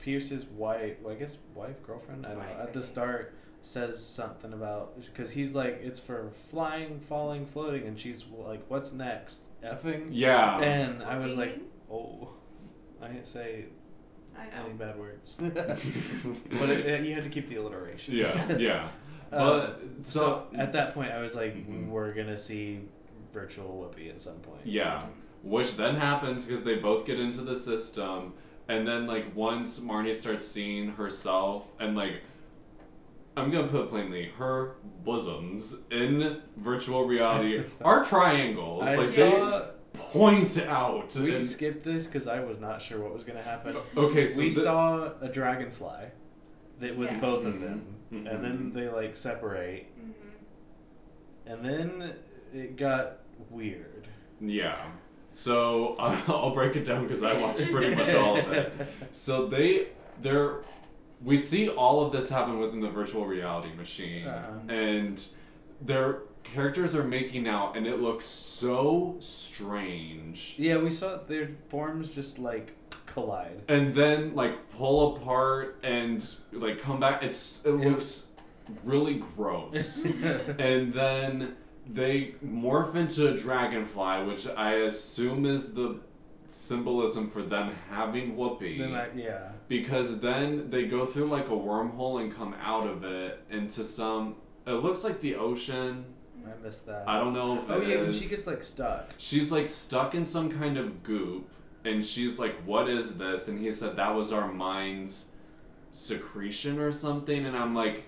Pierce's wife, well, I guess wife, girlfriend, I don't Wife, know, at the start says something about, because he's like, it's for flying, falling, floating, and she's like, what's next? Effing? yeah. And I was like, oh. I didn't say I know. any bad words. but it, it- you had to keep the alliteration. yeah, yeah. Um, But so, so, at that point, I was like, Mhm. we're gonna see virtual whoopee at some point. Yeah. Which then happens because they both get into the system, and then like once Marnie starts seeing herself and like. I'm gonna put it plainly, her bosoms in virtual reality are triangles. I like saw. they point out. We and- skipped this because I was not sure what was gonna happen. okay, so we the- saw a dragonfly that was Yeah. both of Mhm. them, and then they like separate, hmm and then it got weird. Yeah. So I'll break it down because I watched pretty much all of it. So they they're we see all of this happen within the virtual reality machine, Uh-huh. and their characters are making out, and it looks so strange. Yeah, we saw their forms just like collide. And then like pull apart and like come back. It's it looks really gross. and then they morph into a dragonfly, which I assume is the symbolism for them having whoopee. then I, yeah. because then they go through like a wormhole and come out of it into some. It looks like the ocean. I missed that. I don't know if oh yeah, when she gets like stuck. She's like stuck in some kind of goop, and she's like, "What is this?" And he said that was our mind's secretion or something, and I'm like.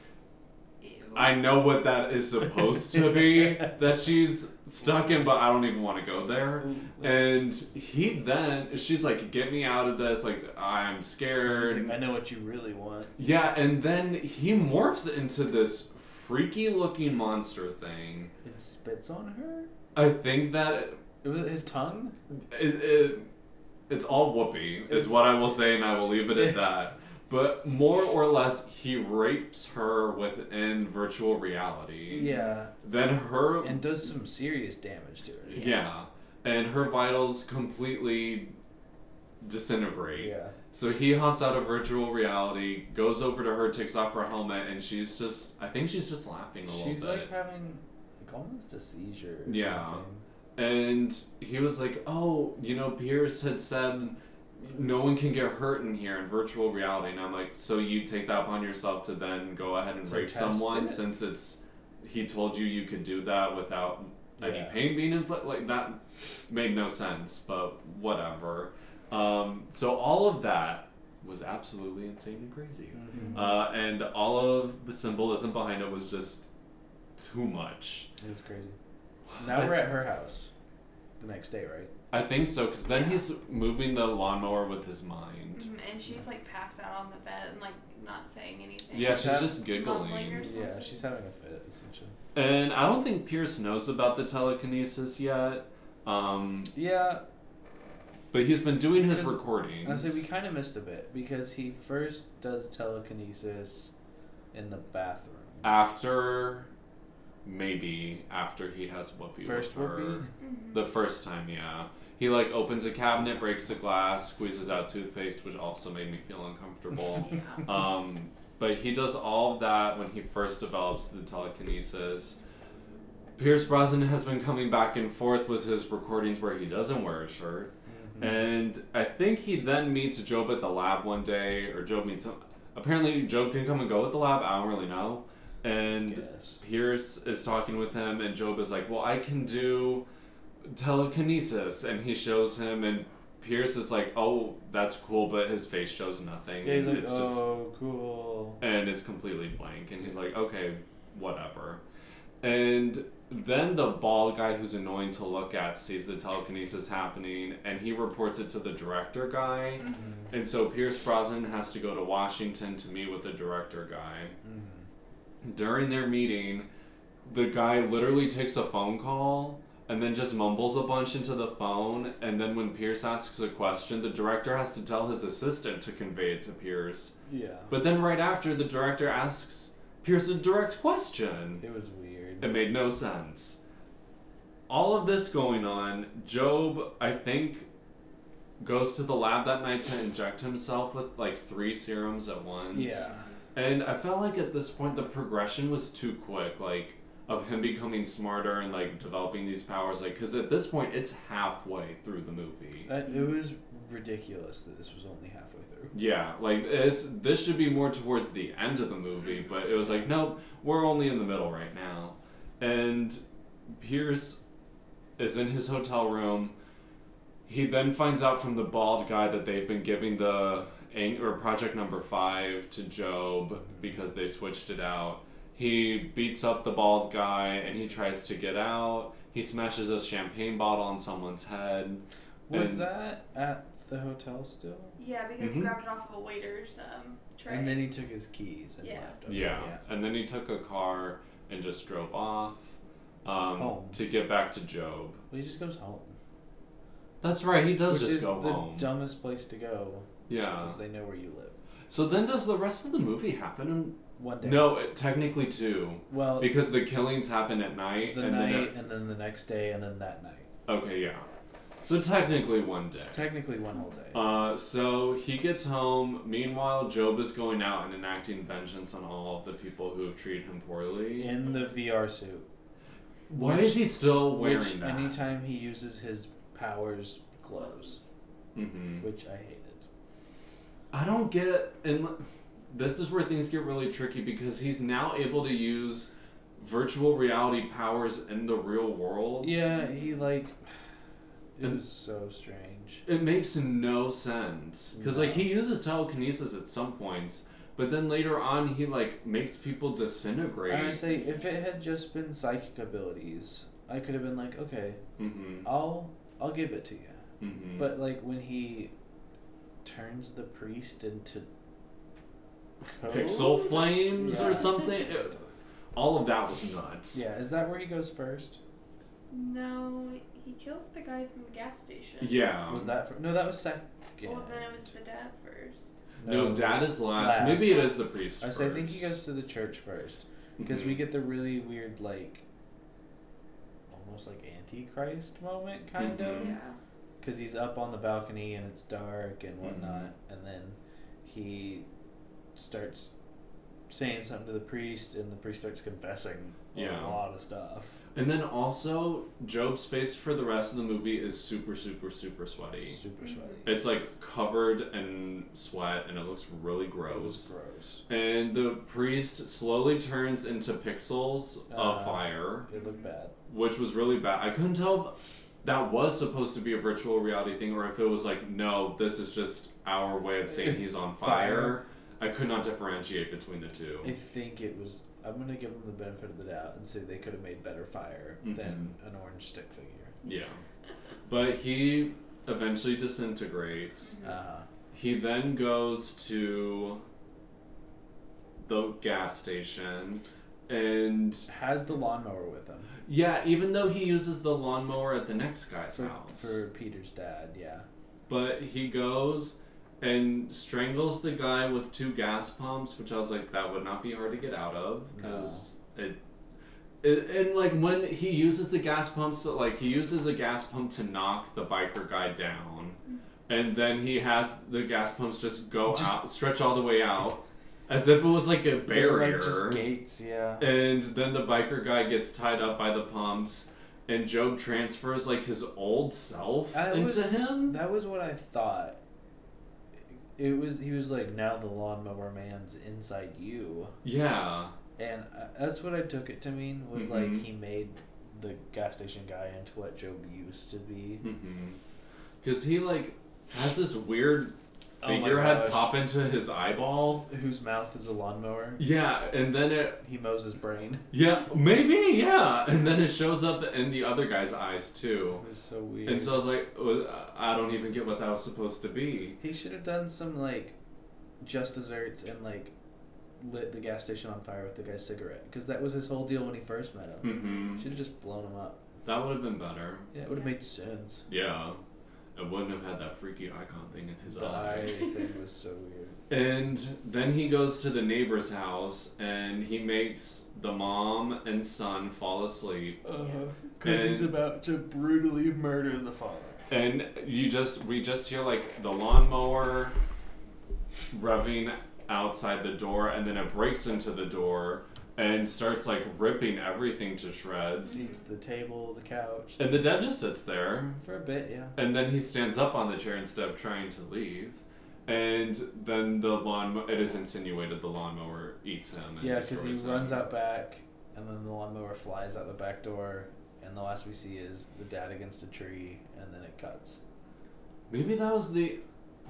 I know what that is supposed to be that she's stuck in, but I don't even want to go there. And he then, she's like, "Get me out of this! Like I'm scared." like, I know what you really want. Yeah, and then he morphs into this freaky looking monster thing. It spits on her. I think that It was his tongue. it, it it's all whoopee is It's- what I will say, and I will leave it at that. But more or less, he rapes her within virtual reality. Yeah, Then her and does some serious damage to her. yeah, and her vitals completely disintegrate. Yeah. So he hops out of virtual reality, goes over to her, takes off her helmet, and she's just I think she's just laughing a She's little bit. She's like having like almost a seizure. Or Yeah. Something. And he was like, "Oh, you know, Pierce had said no one can get hurt in here in virtual reality." And I'm like, "So you take that upon yourself to then go ahead and To rape someone it? since it's he told you you could do that without any Yeah. pain being inflicted? Like that made no sense, but whatever." Um, so all of that was absolutely insane and crazy. Mhm. Uh, and all of the symbolism behind it was just too much. It was crazy. Now we're at her house. The next day, right? I think so, because then Yeah. he's moving the lawnmower with his mind. Mhm, And she's like passed out on the bed and like not saying anything. Yeah, she's That- just giggling. Yeah, she's having a fit essentially. And I don't think Pierce knows about the telekinesis yet. Um, Yeah, but he's been doing his Because- recordings. I say we kind of missed a bit because he first does telekinesis in the bathroom. after, maybe after he has whoopee First with her. Whoopee? Mhm. The first time, yeah. He like opens a cabinet, breaks the glass, squeezes out toothpaste, which also made me feel uncomfortable. Yeah. Um, but he does all of that when he first develops the telekinesis. Pierce Brosnan has been coming back and forth with his recordings where he doesn't wear a shirt. Mhm. And I think he then meets Job at the lab one day, or Job meets him. Apparently, Job can come and go at the lab. I don't really know. And Pierce is talking with him, and Job is like, Well, I can do telekinesis. And he shows him, and Pierce is like, Oh, that's cool, but his face shows nothing. Yeah, he's and like, it's just oh, cool. and it's completely blank and he's like okay whatever and then the bald guy who's annoying to look at sees the telekinesis happening and he reports it to the director guy Mhm. and so pierce brosnan has to go to washington to meet with the director guy Mhm. during their meeting the guy literally takes a phone call and then just mumbles a bunch into the phone and then when pierce asks a question the director has to tell his assistant to convey it to pierce Yeah. but then right after, the director asks Pierce a direct question. It was weird. It made no sense. All of this going on, Job, I think, goes to the lab that night to inject himself with like three serums at once. Yeah. And I felt like at this point the progression was too quick, like of him becoming smarter and like developing these powers. Like, because at this point it's halfway through the movie. Uh, it was ridiculous that this was only halfway through. Yeah, like this this should be more towards the end of the movie, but it was like, nope, we're only in the middle right now. And Pierce is in his hotel room. He then finds out from the bald guy that they've been giving the or project number five to Job because they switched it out. He beats up the bald guy and he tries to get out. He smashes a champagne bottle on someone's head. Was And- that at the hotel still? Yeah, because Mhm. he grabbed it off of a waiter's um, tray. And then he took his keys and Yeah. left. Okay, Yeah. and then he took a car and just drove off um, Home. to get back to Job. Well, he just goes home. That's right. He does Which just is go the home. dumbest place to go yeah. because they know where you live. So then, does the rest of the movie happen? One day. No, it, technically two, Well, because the killings happen at night. the and night Then and then the next day and then that night. okay, yeah. So technically one day. It's technically one whole day. Uh, so he gets home. Meanwhile, Job is going out and enacting vengeance on all of the people who have treated him poorly. in the VR suit. Why which- is he still wearing which that? anytime he uses his powers glows, hmm which I hated. I don't get, and this is where things get really tricky because he's now able to use virtual reality powers in the real world. Yeah, he like. It And- was so strange. It makes no sense because like he uses telekinesis at some points, but then later on he like makes people disintegrate. I say if it had just been psychic abilities, I could have been like, okay, mm-hmm. I'll I'll give it to you. Mm-hmm. But like when he turns the priest into pixel code? flames or something. It- all of that was nuts. Yeah, is that where he goes first? no, he kills the guy from the gas station. Yeah. Was that fir- no? That was second. Well, then it was the dad first. No, dad is last. last. Maybe it is the priest. I say I think he goes to the church first because Mhm. we get the really weird like, almost like antichrist moment kind Mhm. of. Yeah. because he's up on the balcony and it's dark and whatnot, Mm-hmm. and then he starts saying something to the priest, and the priest starts confessing Yeah. a lot of stuff. And then also, Job's face for the rest of the movie is super, super, super sweaty. Super sweaty. It's like covered in sweat, and it looks really It was gross. gross. And the priest slowly turns into pixels of Uh, fire, It looked bad. which was really bad. I couldn't tell if that was supposed to be a virtual reality thing, or if it was like, no, this is just our way of saying he's on fire. I could not differentiate between the two. I think it was. I'm gonna give them the benefit of the doubt and say they could have made better fire than Mm-hmm. an orange stick figure. Yeah. But he eventually disintegrates. Uh, He then goes to the gas station and has the lawnmower with him yeah, even though he uses the lawnmower at the next guy's for, house. for Peter's dad. Yeah. But he goes and strangles the guy with two gas pumps, which I was like, that would not be hard to get out of because it, it. And like when he uses the gas pumps, so, like he uses a gas pump to knock the biker guy down, and then he has the gas pumps just go Just- out, stretch all the way out, as if it was like a barrier. Like just gates. Yeah. And then the biker guy gets tied up by the pumps, and Job transfers like his old self That into was- him. That was what I thought. It was he was like now the lawnmower man's inside you, Yeah. and uh, that's what I took it to mean was Mhm. like he made the gas station guy into what Job used to be. Because he like has this weird Oh my figurehead gosh. pop into his eyeball. Whose mouth is a lawnmower? Yeah, and then it He mows his brain. yeah maybe yeah, and then it shows up in the other guy's eyes too. It was so weird. And so I was like, "Uh, I don't even get what that was supposed to be. he should have done some like just desserts and like lit the gas station on fire with the guy's cigarette because that was his whole deal when he first met him. Mm-hmm. Should have just blown him up. That would have been better. Yeah, it would have made sense. Yeah, it wouldn't have had that freaky icon thing in his the eye. eye thing was so weird. And then he goes to the neighbor's house and he makes the mom and son fall asleep. Uh-huh. Because he's And- about to brutally murder the father. And you just we just hear like the lawnmower revving outside the door and then it breaks into the door and starts like ripping everything to shreds. Eats the table, the couch. And the dad just sits there For a bit, yeah. and then he stands up on the chair instead of trying to leave. And then the lawn it is insinuated the lawnmower eats him and Yeah, because he him. runs out back, and then the lawnmower flies out the back door, and the last we see is the dad against a tree, and then it cuts. Maybe that was the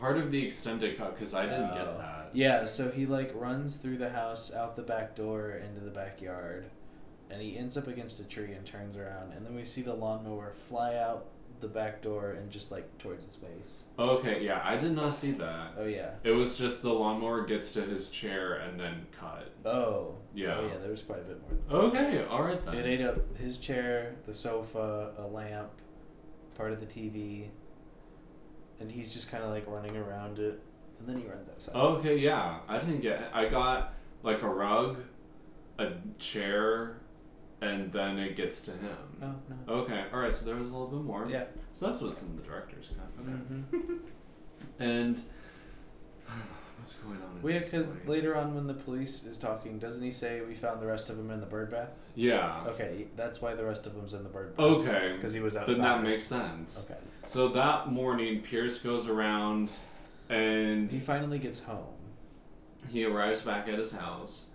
part of the extended cut because I didn't Oh. get that. Yeah, so he like runs through the house, out the back door, into the backyard, and he ends up against a tree and turns around, and then we see the lawnmower fly out the back door and just like towards his face. Okay, yeah, I did not see that. Oh yeah. It was just the lawnmower gets to his chair and then cut. Oh. oh yeah. Oh yeah. There was quite a bit more. Than Okay, all right then. It ate up his chair, the sofa, a lamp, part of the TV, and he's just kind of like running around it, and then he runs outside. Okay, yeah, I didn't get. I got like a rug, a chair, and then it gets to him. No, no. Okay, all right. So there was a little bit more. Yeah. So that's what's in the director's cut. Okay. Mm-hmm. And what's going on? Well, yeah, because later on when the police is talking, doesn't he say we found the rest of them in the bird bath? Yeah. Okay, that's why the rest of them's in the bird bath. Okay. Because he was outside. Then that makes sense. Okay. So that morning, Pierce goes around, and He finally gets home. he arrives back at his house.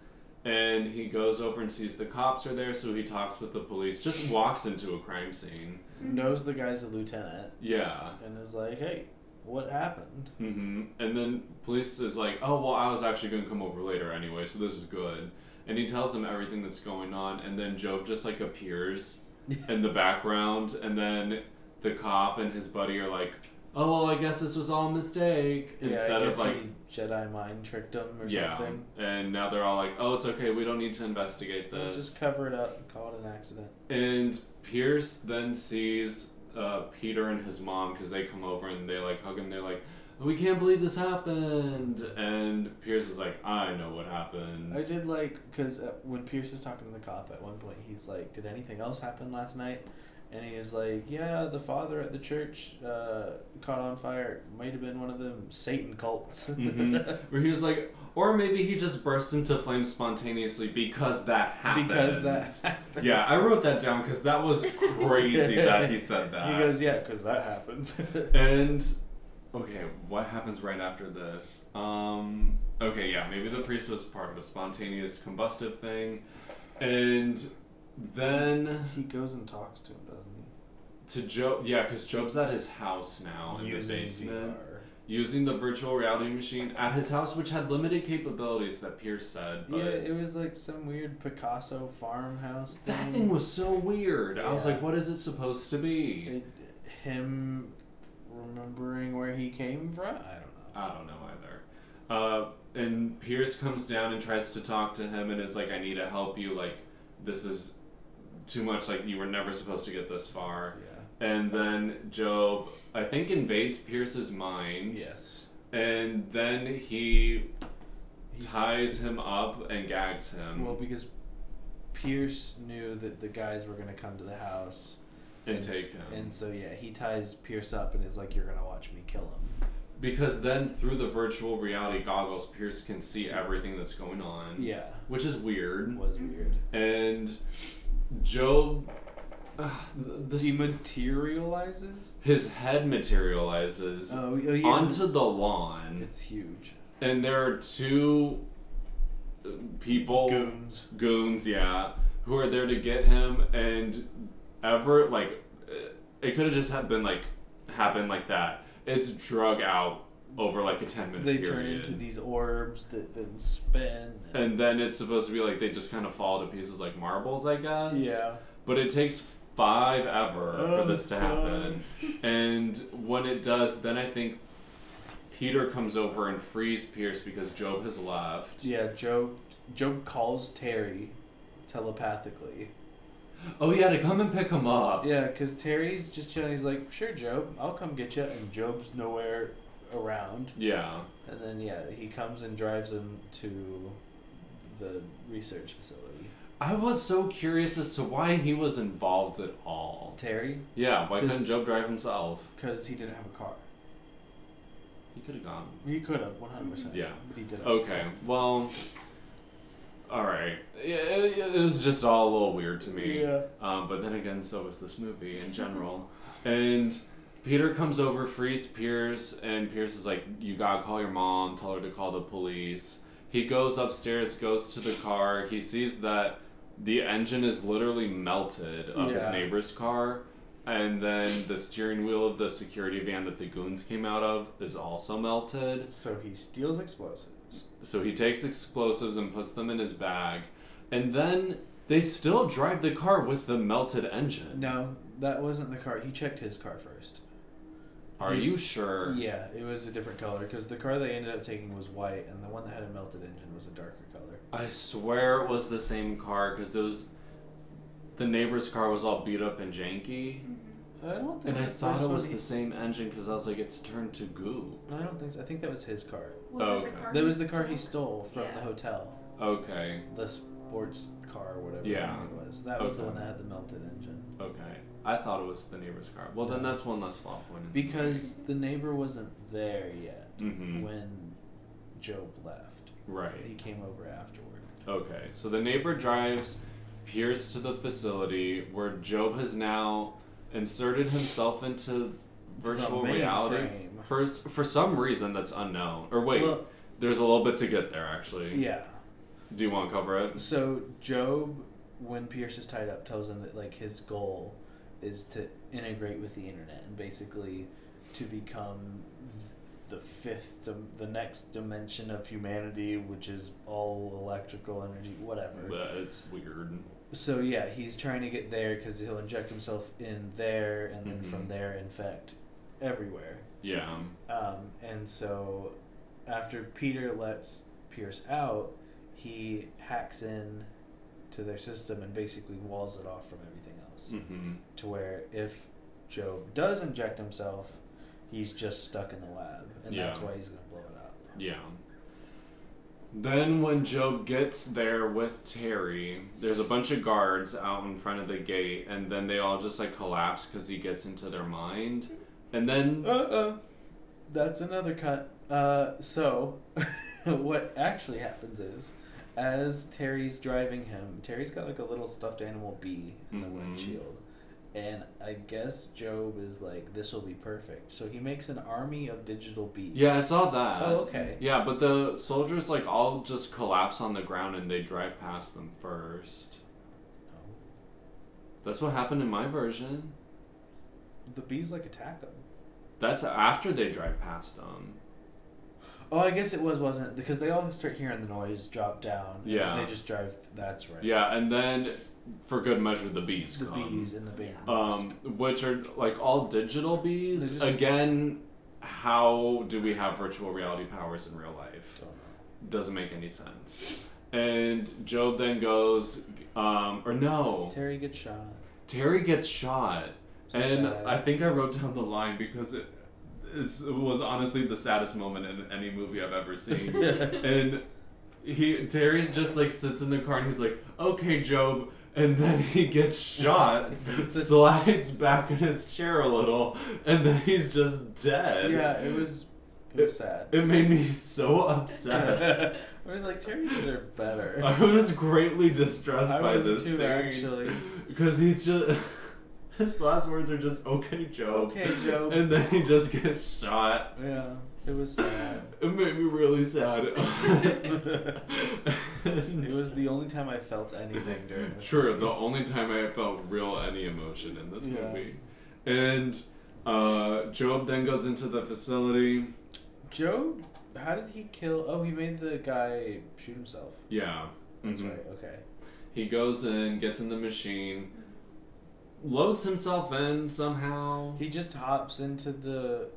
And he goes over and sees the cops are there, so he talks with the police. Just walks into a crime scene. Knows the guy's a lieutenant, Yeah. and is like, "Hey, what happened?" hmm And then police is like, oh, well, I was actually going to come over later anyway, so this is good. And he tells them everything that's going on, and then Job just like appears in the background, and then the cop and his buddy are like, oh, well, I guess this was all a mistake. yeah, Instead I of like, he Jedi mind tricked him or yeah. something. And now they're all like, oh, it's okay, we don't need to investigate We'll this. Just cover it up and call it an accident. And Pierce then sees uh, Peter and his mom because they come over and they like hug him. They're like, "We can't believe this happened." And Pierce is like, "I know what happened." I did like because uh, when Pierce is talking to the cop at one point, he's like, "Did anything else happen last night?" And he is like, "Yeah, the father at the church uh, caught on fire. Might have been one of them Satan cults." Mhm. Where he was like, or maybe he just burst into flames spontaneously because that happened. because that happened. Yeah, I wrote that down because that was crazy that he said that. He goes, "Yeah, because that happens." And okay, what happens right after this? Um, okay, yeah, maybe the priest was part of a spontaneous combustive thing, and then he goes and talks to him? To Job, yeah, because Job's at his house now in the basement, VR. using the virtual reality machine at his house, which had limited capabilities. That Pierce said, but Yeah, it was like some weird Picasso farmhouse thing. that thing was so weird. I was Yeah. like, what is it supposed to be? It, him remembering where he came from. I don't know. I don't know either. Uh, and Pierce comes down and tries to talk to him and is like, I need to help you. Like, this is too much. Like, you were never supposed to get this far. And then Job, I think, invades Pierce's mind. Yes. And then he He- ties him up and gags him. Well, because Pierce knew that the guys were gonna come to the house and s- take him. and so yeah, he ties Pierce up and is like, "You're gonna watch me kill him." because then through the virtual reality goggles, Pierce can see See. everything that's going on. Yeah, Which is weird. was weird. And Job. Uh, this Dematerializes. his head materializes Oh, oh, yeah. onto the lawn, It's huge. and there are two uh, people, Goons. goons, yeah, who are there to get him. And ever like, uh, it could have just have been like happened like that. It's drug out over like a ten minute They period. turn into these orbs that then spin. and then it's supposed to be like they just kind of fall to pieces like marbles, I guess. yeah. But it takes five ever for Oh, this to happen. And when it does, then I think Peter comes over and frees Pierce because Job has left. Yeah, Job. Job calls Terry telepathically. Oh yeah, to come and pick him up. Yeah, because Terry's just chilling. He's like, "Sure, Job, I'll come get you." And Job's nowhere around. Yeah. And then yeah, he comes and drives him to the research facility. I was so curious as to why he was involved at all. Terry, Yeah, why couldn't Job drive himself? because he didn't have a car. He could have gone. He could have, one hundred percent. Yeah. but he didn't. Okay, well, all right. Yeah, it, it was just all a little weird to me. Yeah. Um, but then again, so was this movie in general. and Peter comes over, frees Pierce, and Pierce is like, "You gotta call your mom. Tell her to call the police." He goes upstairs, goes to the car. He sees that the engine is literally melted of his Yeah. neighbor's car. And then the steering wheel of the security van that the goons came out of is also melted. So he steals explosives. So he takes explosives and puts them in his bag. And then They still drive the car with the melted engine. No, that wasn't the car. He checked his car first. Are He's- you sure? Yeah, it was a different color because the car they ended up taking was white, and the one that had a melted engine was a darker. I swear it was the same car because it was. The neighbor's car was all beat up and janky. Mm-hmm. I don't think. And I thought it was he- the same engine because I was like, it's turned to goo. No, I don't think so. I think that was his car. Was Oh, it the okay. car That was the car he stole from Yeah. the hotel. Okay, The sports car or whatever Yeah. it was. That was the Okay. one that had the melted engine. okay. I thought it was the neighbor's car. Well, then that's one less fault point. in the Because the neighbor wasn't there yet Mhm. when Job left. Right. He came over afterward. Okay, so the neighbor drives Pierce to the facility where Job has now inserted himself into virtual reality for for some reason that's unknown. Or wait, Well, there's a little bit to get there actually. yeah. Do you want to cover it? So Job, when Pierce is tied up, tells him that like his goal is to integrate with the internet and basically to become the fifth, dim- the next dimension of humanity, which is all electrical energy, whatever. But it's weird. So yeah, he's trying to get there because he'll inject himself in there, and then from Mhm. there infect everywhere. Yeah. Um, and so after Peter lets Pierce out, he hacks in to their system and basically walls it off from everything else. Mm-hmm. To where if Job does inject himself, he's just stuck in the lab, and that's why he's gonna blow it up. Yeah. Then when Job gets there with Terry, there's a bunch of guards out in front of the gate, and then they all just like collapse because he gets into their mind. And then Uh uh That's another cut. Uh, so, what actually happens is, as Terry's driving him, Terry's got like a little stuffed animal bee in the Mhm. windshield. And I guess Job is like, this will be perfect. So he makes an army of digital bees. yeah, I saw that. Oh, okay. Yeah, but the soldiers like all just collapse on the ground and they drive past them first. No. That's what happened in my version. The bees like attack them. That's after they drive past them. Oh, I guess it was, wasn't it? Because they all start hearing the noise, drop down. and Yeah. They just drive. That's right. Yeah, and then for good measure, the bees come. The come. bees and the big um, which are like all digital bees. They're just- Again, how do we have virtual reality powers in real life? Don't know. Doesn't make any sense. And Job then goes, um, or no, Terry gets shot. Terry gets shot, So and sad. I think I wrote down the line because it, it's, it was honestly the saddest moment in any movie I've ever seen. and he Terry just like sits in the car and he's like, "Okay, Job." And then he gets shot, slides back in his chair a little, and then he's just dead. yeah, it was. It was sad. It made me so upset. I was like, Terry deserved better. I was greatly distressed I by was this too, scene actually. because he's just his last words are just "Okay, Job. Okay, Job. and then he just gets shot. Yeah, it was sad. It made me really sad. It was the only time I felt anything during this. True, movie. the only time I felt real any emotion in this Yeah. movie. And uh, Job then goes into the facility. Job, how did he kill? Oh, he made the guy shoot himself. Yeah. That's mhm. right. Okay. He goes in, gets in the machine, loads himself in somehow. He just hops into the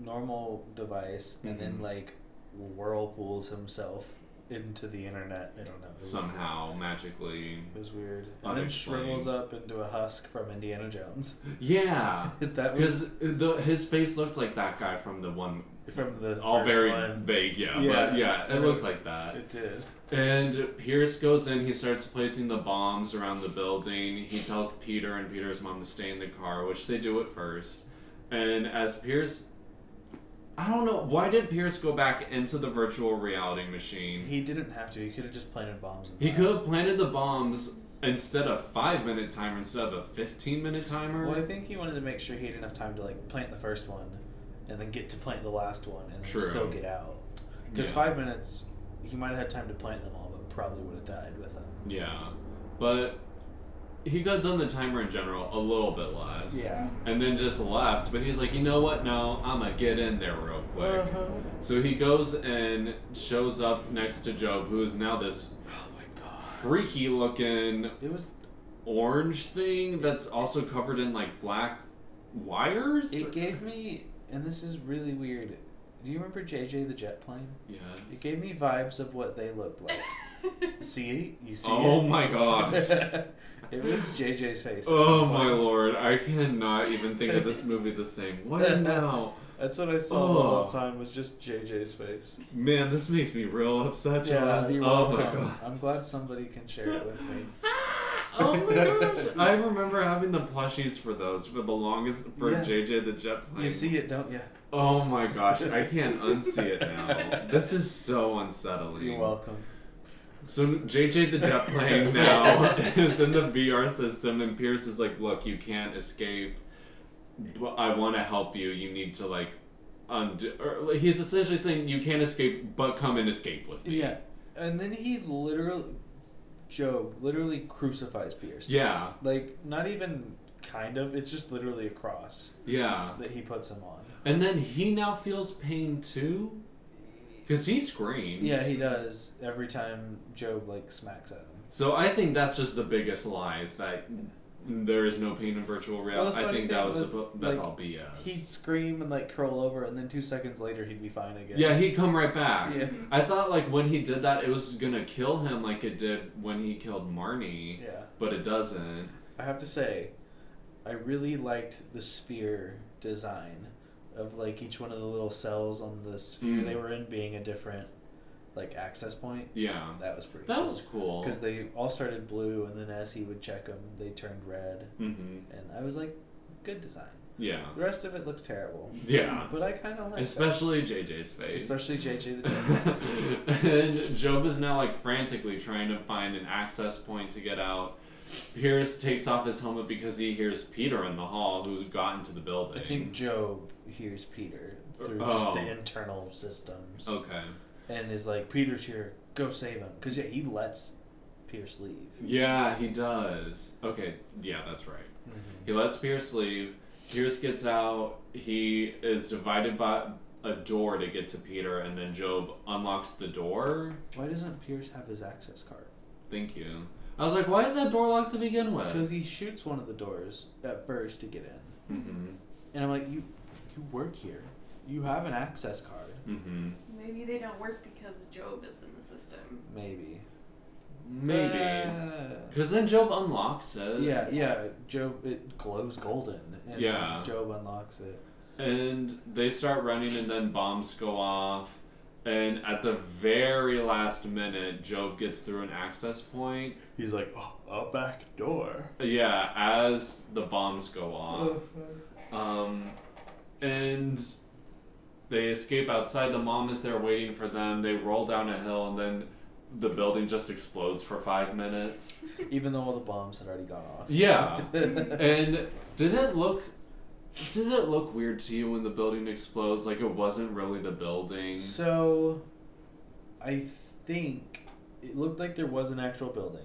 normal device and then Mhm. like whirlpools himself into the internet. I don't know. It was, somehow, magically. It was weird. And then shrivels up into a husk from Indiana Jones. Yeah. that was Because the his face looked like that guy from the one. from the All very one. vague, yeah, Yeah. but yeah, it looked like that. It did. And Pierce goes in, he starts placing the bombs around the building. He tells Peter and Peter's mom to stay in the car, which they do at first. And as Pierce. I don't know. Why did Pierce go back into the virtual reality machine? He didn't have to. He could have just planted bombs. In He could have planted the bombs instead of five minute timer instead of a 15 minute timer. Well, I think he wanted to make sure he had enough time to like plant the first one, and then get to plant the last one, and True. still get out. Because Yeah. five minutes, he might have had time to plant them all, but probably would have died with them. Yeah. But he got done the timer in general a little bit less. Yeah. And then just left. But he's like, you know what? No, I'm going to get in there real quick. Uh-huh. So he goes and shows up next to Job, who is now this Oh my god. freaky looking It was. orange thing that's also covered in like black wires. It gave me, and this is really weird. Do you remember JJ the jet plane? Yes. It gave me vibes of what they looked like. see, you see. Oh it? my gosh. it was JJ's face. Oh my points. lord, I cannot even think of this movie the same way now. That's what I saw the whole Oh. time was just JJ's face. Man, this makes me real upset, Yeah, you're oh my god. I'm glad somebody can share it with me. Oh my gosh. I remember having the plushies for those for the longest for Yeah. JJ the jet plane. You see it, don't you? Oh my gosh, I can't unsee it now. This is so unsettling. You're welcome. So JJ the jet plane now is in the VR system, and Pierce is like, "Look, you can't escape. But I want to help you. You need to like undo." Or like, he's essentially saying, "You can't escape, but come and escape with me." Yeah, and then he literally, Job literally crucifies Pierce. Yeah. Like not even kind of. It's just literally a cross Yeah. that he puts him on. And then he now feels pain too, because he screams. Yeah, he does every time Job like smacks at him. So I think that's just the biggest lie is that there is no pain in virtual reality. the I think that was, was, suppo- that's like, all BS. He'd scream and like curl over, and then two seconds later he'd be fine again. yeah, he'd come right back. Yeah. I thought like when he did that, it was gonna kill him like it did when he killed Marnie, Yeah. but it doesn't. I have to say, I really liked the sphere design of like each one of the little cells on the sphere Mm. they were in being a different like access point. Yeah, That was pretty. that was cool. because they all started blue, and then as he would check them, they turned red, hmm and I was like, good design. Yeah, The rest of it looks terrible. yeah. But I kind of like Especially JJ's face. especially JJ the and Job is now like frantically trying to find an access point to get out. Pierce takes off his helmet because he hears Peter in the hall who's got into the building. I think Job hears Peter through Oh. just the internal systems, Okay. and is like, "Peter's here, go save him." Because yeah, he lets Pierce leave. Yeah, he does. Okay, yeah, that's right. He lets Pierce leave. Pierce gets out. He is divided by a door to get to Peter, and then Job unlocks the door. Why doesn't Pierce have his access card? Thank you. I was like, why is that door locked to begin with? Because he shoots one of the doors at first to get in, Mm-hmm. and I'm like, "You, you work here. You have an access card, Mm-hmm. Maybe they don't work because Job is in the system. maybe." Maybe. Uh, Because then Job unlocks it. yeah, yeah. Job, it glows golden, and Yeah. Job unlocks it. And they start running, and then bombs go off. And at the very last minute, Job gets through an access point. He's like, "Oh, a back door." Yeah, as the bombs go off. Um, and they escape outside. The mom is there waiting for them. They roll down a hill, and then the building just explodes for five minutes. Even though all the bombs had already gone off. Yeah. and did it look? Did it look weird to you when the building explodes? Like it wasn't really the building. So, I think it looked like there was an actual building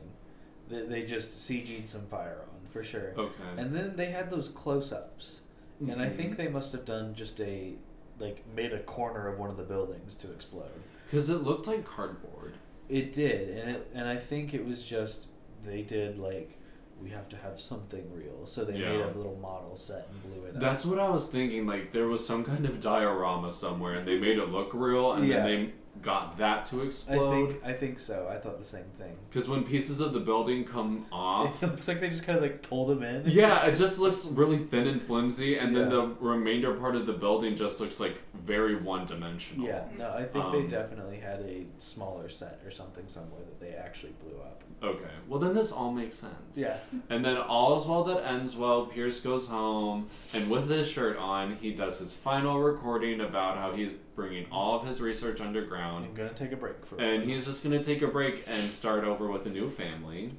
that they just CG'd some fire on for sure. Okay. And then they had those close-ups, and I Mhm. think they must have done just a like made a corner of one of the buildings to explode. Because it looked like cardboard. It did, and it and I think it was just they did like we have to have something real, so they made a little model set and blew it up. That's what I was thinking. Like there was some kind of diorama somewhere, and they made it look real, and Yeah. then they got that to I explode. think I think so. I thought the same thing. Because when pieces of the building come off, It looks like they just kind of like pulled them in. yeah, it just looks really thin and flimsy, and then the remainder part of the building just looks like very one dimensional. Yeah, no, I think they Um, definitely had a smaller set or something somewhere that they actually blew up. Okay. Well, then this all makes sense. Yeah, And then all is well that ends well. Pierce goes home, and with his shirt on, he does his final recording about how he's bringing all of his research underground, I'm gonna take a break for. and he's just gonna take a break and start over with a new family.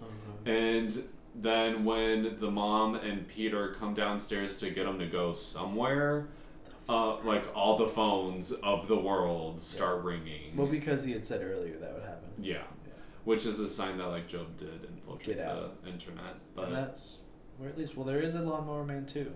Mhm. And then when the mom and Peter come downstairs to get him to go somewhere, uh, like all the phones of the world start ringing. Well, because he had said earlier that would happen. yeah, which is a sign that like Job did infiltrate out. the internet. But and that's where at least well, there is a Lawnmower Man too.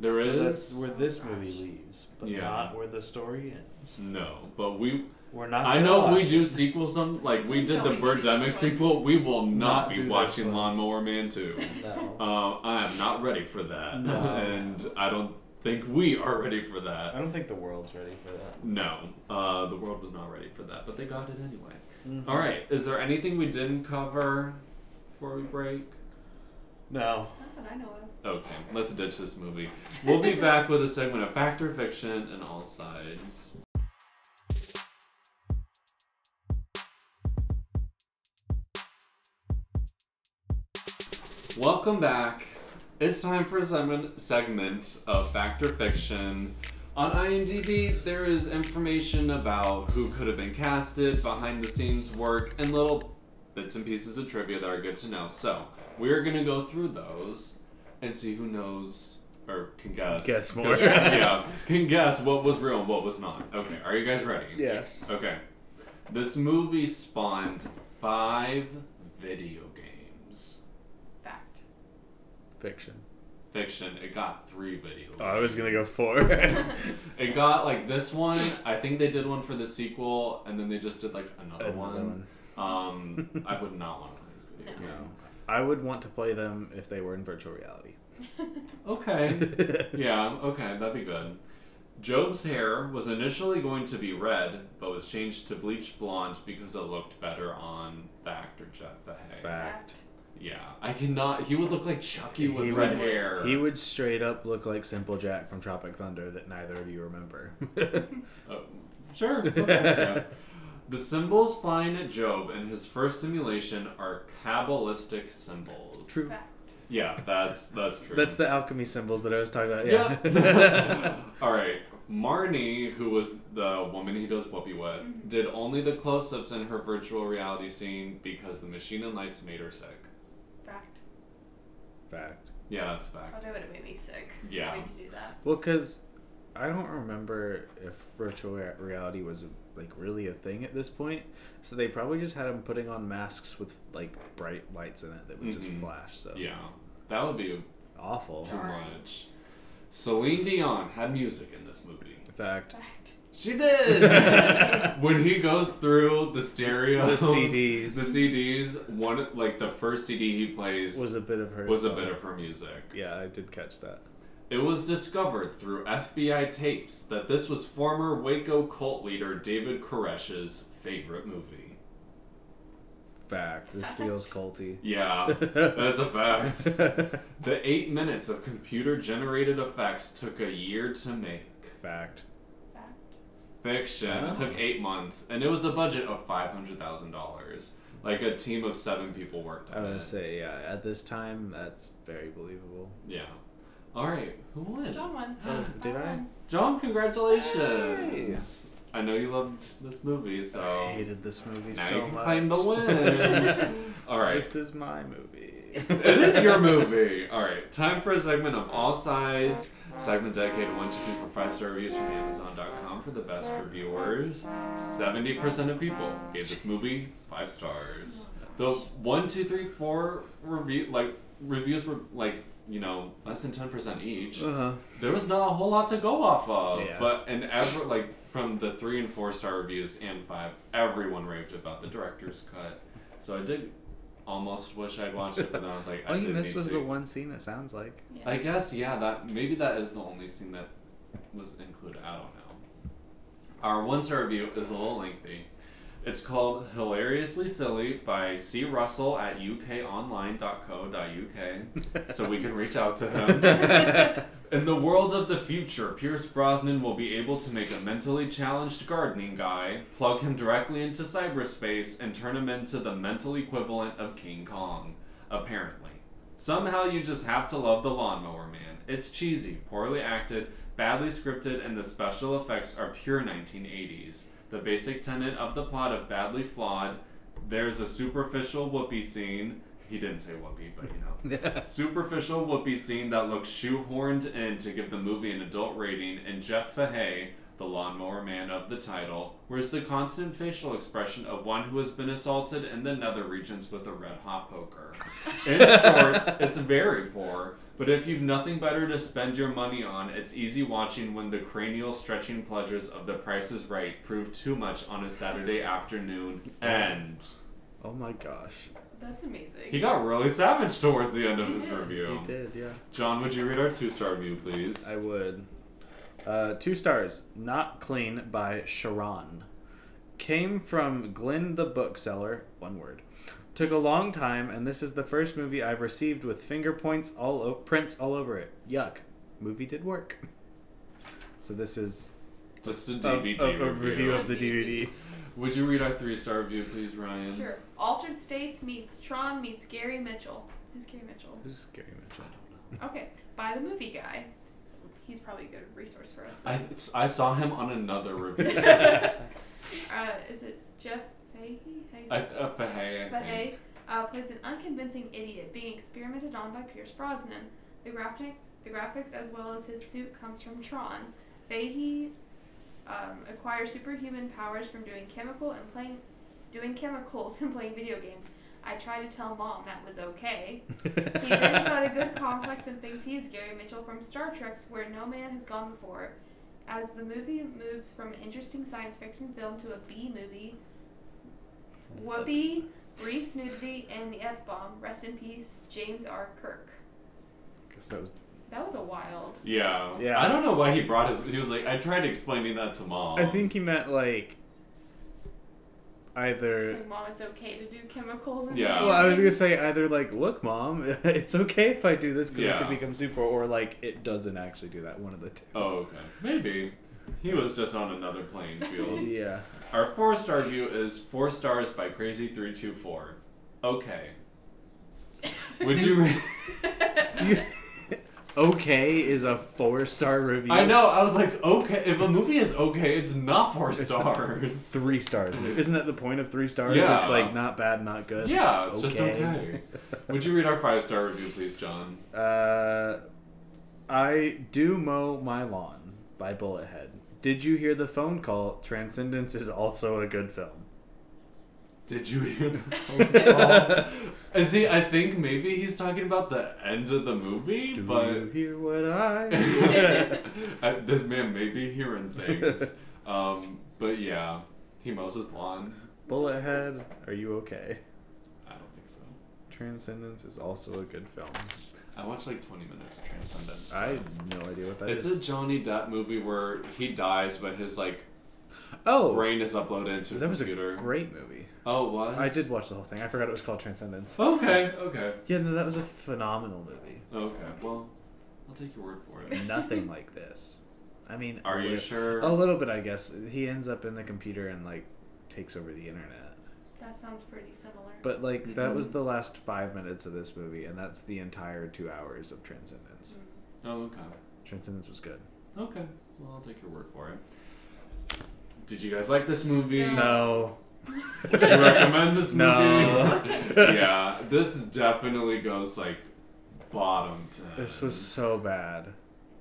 there so is that's where this movie leaves, but Yeah. not where the story ends. no, but we We're not. I gonna know we do it. sequels. Some like we did the make me do Birdemic sequel. We will not, Not be watching one. Lawnmower Man two. No. Um, I am not ready for that, No. and I don't think we are ready for that. I don't think the world's ready for that. No, uh, the world was not ready for that, but they got it anyway. Mm-hmm. All right, is there anything we didn't cover before we break? No. Not that I know of. Okay, let's ditch this movie. We'll be back with a segment of Fact or Fiction and All Sides. Welcome back. It's time for a segment, segment of Fact or Fiction. On IMDb, there is information about who could have been casted, behind the scenes work, and little bits and pieces of trivia that are good to know. So, we're going to go through those and see who knows or can guess. Guess more. yeah, can guess what was real and what was not. Okay, are you guys ready? Yes. Okay. This movie spawned five video games. Fact. Fiction. Fiction, it got three video games. Oh, I was gonna go four. It got like this one. I think they did one for the sequel, and then they just did like another, Another one. Um, I would not want to play this video No. game. I would want to play them if they were in virtual reality. Okay. yeah, okay, that'd be good. Job's hair was initially going to be red, but was changed to bleach blonde because it looked better on the actor Jeff Fahey. Fact. Yeah, I cannot. He would look like Chucky with He red would. hair. He would straight up look like Simple Jack from Tropic Thunder that neither of you remember. Oh, sure. Okay, yeah. The symbols flying at Job in his first simulation are Kabbalistic symbols. True. Yeah, that's that's true. That's the alchemy symbols that I was talking about. Yeah. Yeah. All right. Marnie, who was the woman he does whoopee with, Mhm. did only the close-ups in her virtual reality scene because the machine and lights made her sick. Fact. Fact. Yeah, that's a Oh, fact. that would have made me sick. Yeah. Why would you do that? Well, because I don't remember if virtual reality was like really a thing at this point. So they probably just had them putting on masks with like bright lights in it that would just Mhm. flash. So Yeah, that would be awful. too Darn. much. Celine Dion had music in this movie. Fact. Fact. She did. when he goes through the stereo, The CDs. the CDs, one like the first CD he plays Was a bit of her. was a bit of her music. Yeah, I did catch that. It was discovered through FBI tapes that this was former Waco cult leader David Koresh's favorite movie. Fact. This feels culty. Yeah, that's a fact. The eight minutes of computer generated effects took a year to make. Fact. Fact. Fiction. It took eight months, and it was a budget of five hundred thousand dollars. Like a team of seven people worked on it. I on would it. say, yeah, at this time, that's very believable. Yeah. All right. Who won? John won. Oh, did I? won. John, congratulations. I know you loved this movie, so I hated this movie now so you can much. claim the win. All right. This is my movie. it is your movie. All right, time for a segment of all sides. Segment dedicated one, two, three, four, five star reviews from Amazon.com for the best reviewers. Seventy percent of people gave this movie five stars. The one, two, three, four review like reviews were like you know less than ten percent each. Uh huh. There was not a whole lot to go off of. Yeah. But and ever like from the three and four star reviews and five, everyone raved about the director's cut. So I did almost wish I'd watched it, but then I was like, I you did missed need was to. the one scene. It sounds like. Yeah. I guess yeah, that maybe that is the only scene that was included. I don't know. Our one star review is a little lengthy. It's called Hilariously Silly by C. Russell at ukonline.co.uk, so we can reach out to him. In the world of the future, Pierce Brosnan will be able to make a mentally challenged gardening guy, plug him directly into cyberspace, and turn him into the mental equivalent of King Kong. Apparently. Somehow you just have to love the Lawnmower Man. It's cheesy, poorly acted, badly scripted, and the special effects are pure 1980s. The basic tenet of the plot of badly flawed. There's a superficial whoopee scene. He didn't say whoopee, but you know superficial whoopee scene that looks shoehorned in to give the movie an adult rating, and Jeff Fahey, the lawnmower man of the title, wears the constant facial expression of one who has been assaulted in the nether regions with a red hot poker. In short, it's very poor, but if you've nothing better to spend your money on, it's easy watching when the cranial stretching pleasures of The Price is Right prove too much on a Saturday afternoon. End. Oh my gosh. That's amazing. He got really savage towards the end of He this did. review. He did, yeah. John, would you read our two star review, please? I would. Uh, two stars. Not Clean by Sharon. Came from Glenn the Bookseller. One word. Took a long time, and this is the first movie I've received with finger points all o- prints all over it. Yuck. Movie did work. So this is Just a a, DVD a- a review. review of the DVD. Would you read our three star review, please, Rhiane? Sure. Altered States meets Tron meets Gary Mitchell. Who's Gary Mitchell? Who's Gary Mitchell? Okay, by the movie guy. So he's probably a good resource for us. I, it's, I saw him on another review. uh, is it Jeff Fahey? How do you I, say uh, Fahey, Fahey uh, plays an unconvincing idiot being experimented on by Pierce Brosnan. The graphic, the graphics, as well as his suit, comes from Tron. Fahey um, acquires superhuman powers from doing chemical and playing, doing chemicals and playing video games. I tried to tell mom that was okay. He then got a good complex and thinks he is Gary Mitchell from Star Trek's Where No Man Has Gone Before. As the movie moves from an interesting science fiction film to a B movie, whoopee, brief nudity, and the F bomb. Rest in peace, James R. Kirk. Guess that was. That was a wild. Yeah. Yeah. I don't know why he brought his. He was like, I tried explaining that to mom. I think he meant like. Either. Like, mom, it's okay to do chemicals and Yeah. Well, I was gonna say either like, look, mom, it's okay if I do this because it could become super, or like it doesn't actually do that. One of the two. Oh, okay. Maybe. He was just on another playing field. Yeah. Our four star review is four stars by Crazy324. Okay. Would you. You- okay is a four star review. I know, I was like, okay. If a movie is okay, it's not four It's not- stars. Three stars. Isn't that the point of three stars? Yeah. It's like not bad, not good. Yeah, it's just okay. Would you read our five star review, please, John? Uh, I do mow my lawn by Bullethead. Did you hear the phone call? Transcendence is also a good film. Did you hear the phone call? And see, I think maybe he's talking about the end of the movie, Do but you hear what I? Uh, this man may be hearing things. Um, but yeah, he mows his lawn. Bullethead, are you okay? I don't think so. Transcendence is also a good film. I watched like 20 minutes of Transcendence. I have no idea what that it's is. a Johnny Depp movie where he dies, but his like oh, brain is uploaded into that a was a computer. great movie. oh, it was? I did watch the whole thing. I forgot it was called Transcendence. Okay, okay, Yeah, no, that was a phenomenal movie. okay. Well, I'll take your word for it. Nothing like this. I mean, Are you sure? A little bit, I guess. He ends up in the computer and like takes over the internet. That sounds pretty similar. But like that was Mhm. the last five minutes of this movie, and that's the entire two hours of Transcendence. Mm. Oh, okay. Transcendence was good. Okay. Well, I'll take your word for it. Did you guys like this movie? No. Would you recommend this movie? No. yeah, this definitely goes like bottom ten. This was so bad.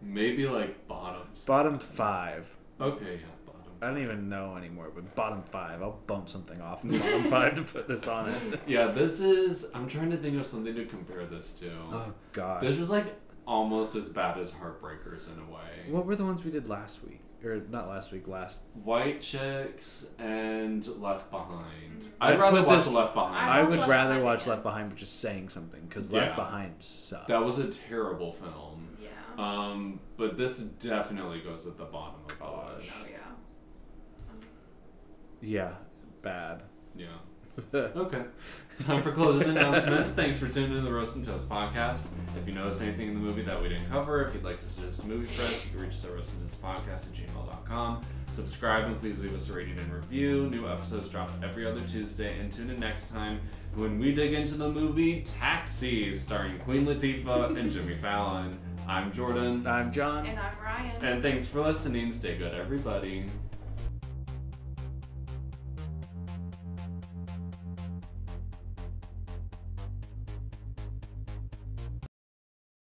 maybe like bottom. seven. Bottom five. Okay, yeah, bottom. I don't even know anymore, but bottom five. I'll bump something off the bottom five to put this on it. Yeah, this is. I'm trying to think of something to compare this to. Oh gosh. This is like almost as bad as Heartbreakers in a way. What were the ones we did last week? Or not last week, last. White Chicks and Left Behind. Mm. I'd I'd rather put watch this- Left Behind. I I would rather watch. Left Behind, but just saying something because Yeah. Left Behind sucked. that was a terrible film. yeah. Um, but this definitely goes at the bottom of the Gosh. list. oh yeah. Yeah, bad. Yeah. Okay. It's time for closing announcements. Thanks for tuning in to the Roast and Toast podcast. If you notice anything in the movie that we didn't cover, if you'd like to suggest a movie for us, you can reach us at roastandtoastpodcast at gmail.com. Subscribe and please leave us a rating and review. New episodes drop every other Tuesday. And tune in next time when we dig into the movie Taxi, starring Queen Latifah and Jimmy Fallon. I'm Jordan. I'm John. And I'm Rhiane. And thanks for listening. Stay good, everybody.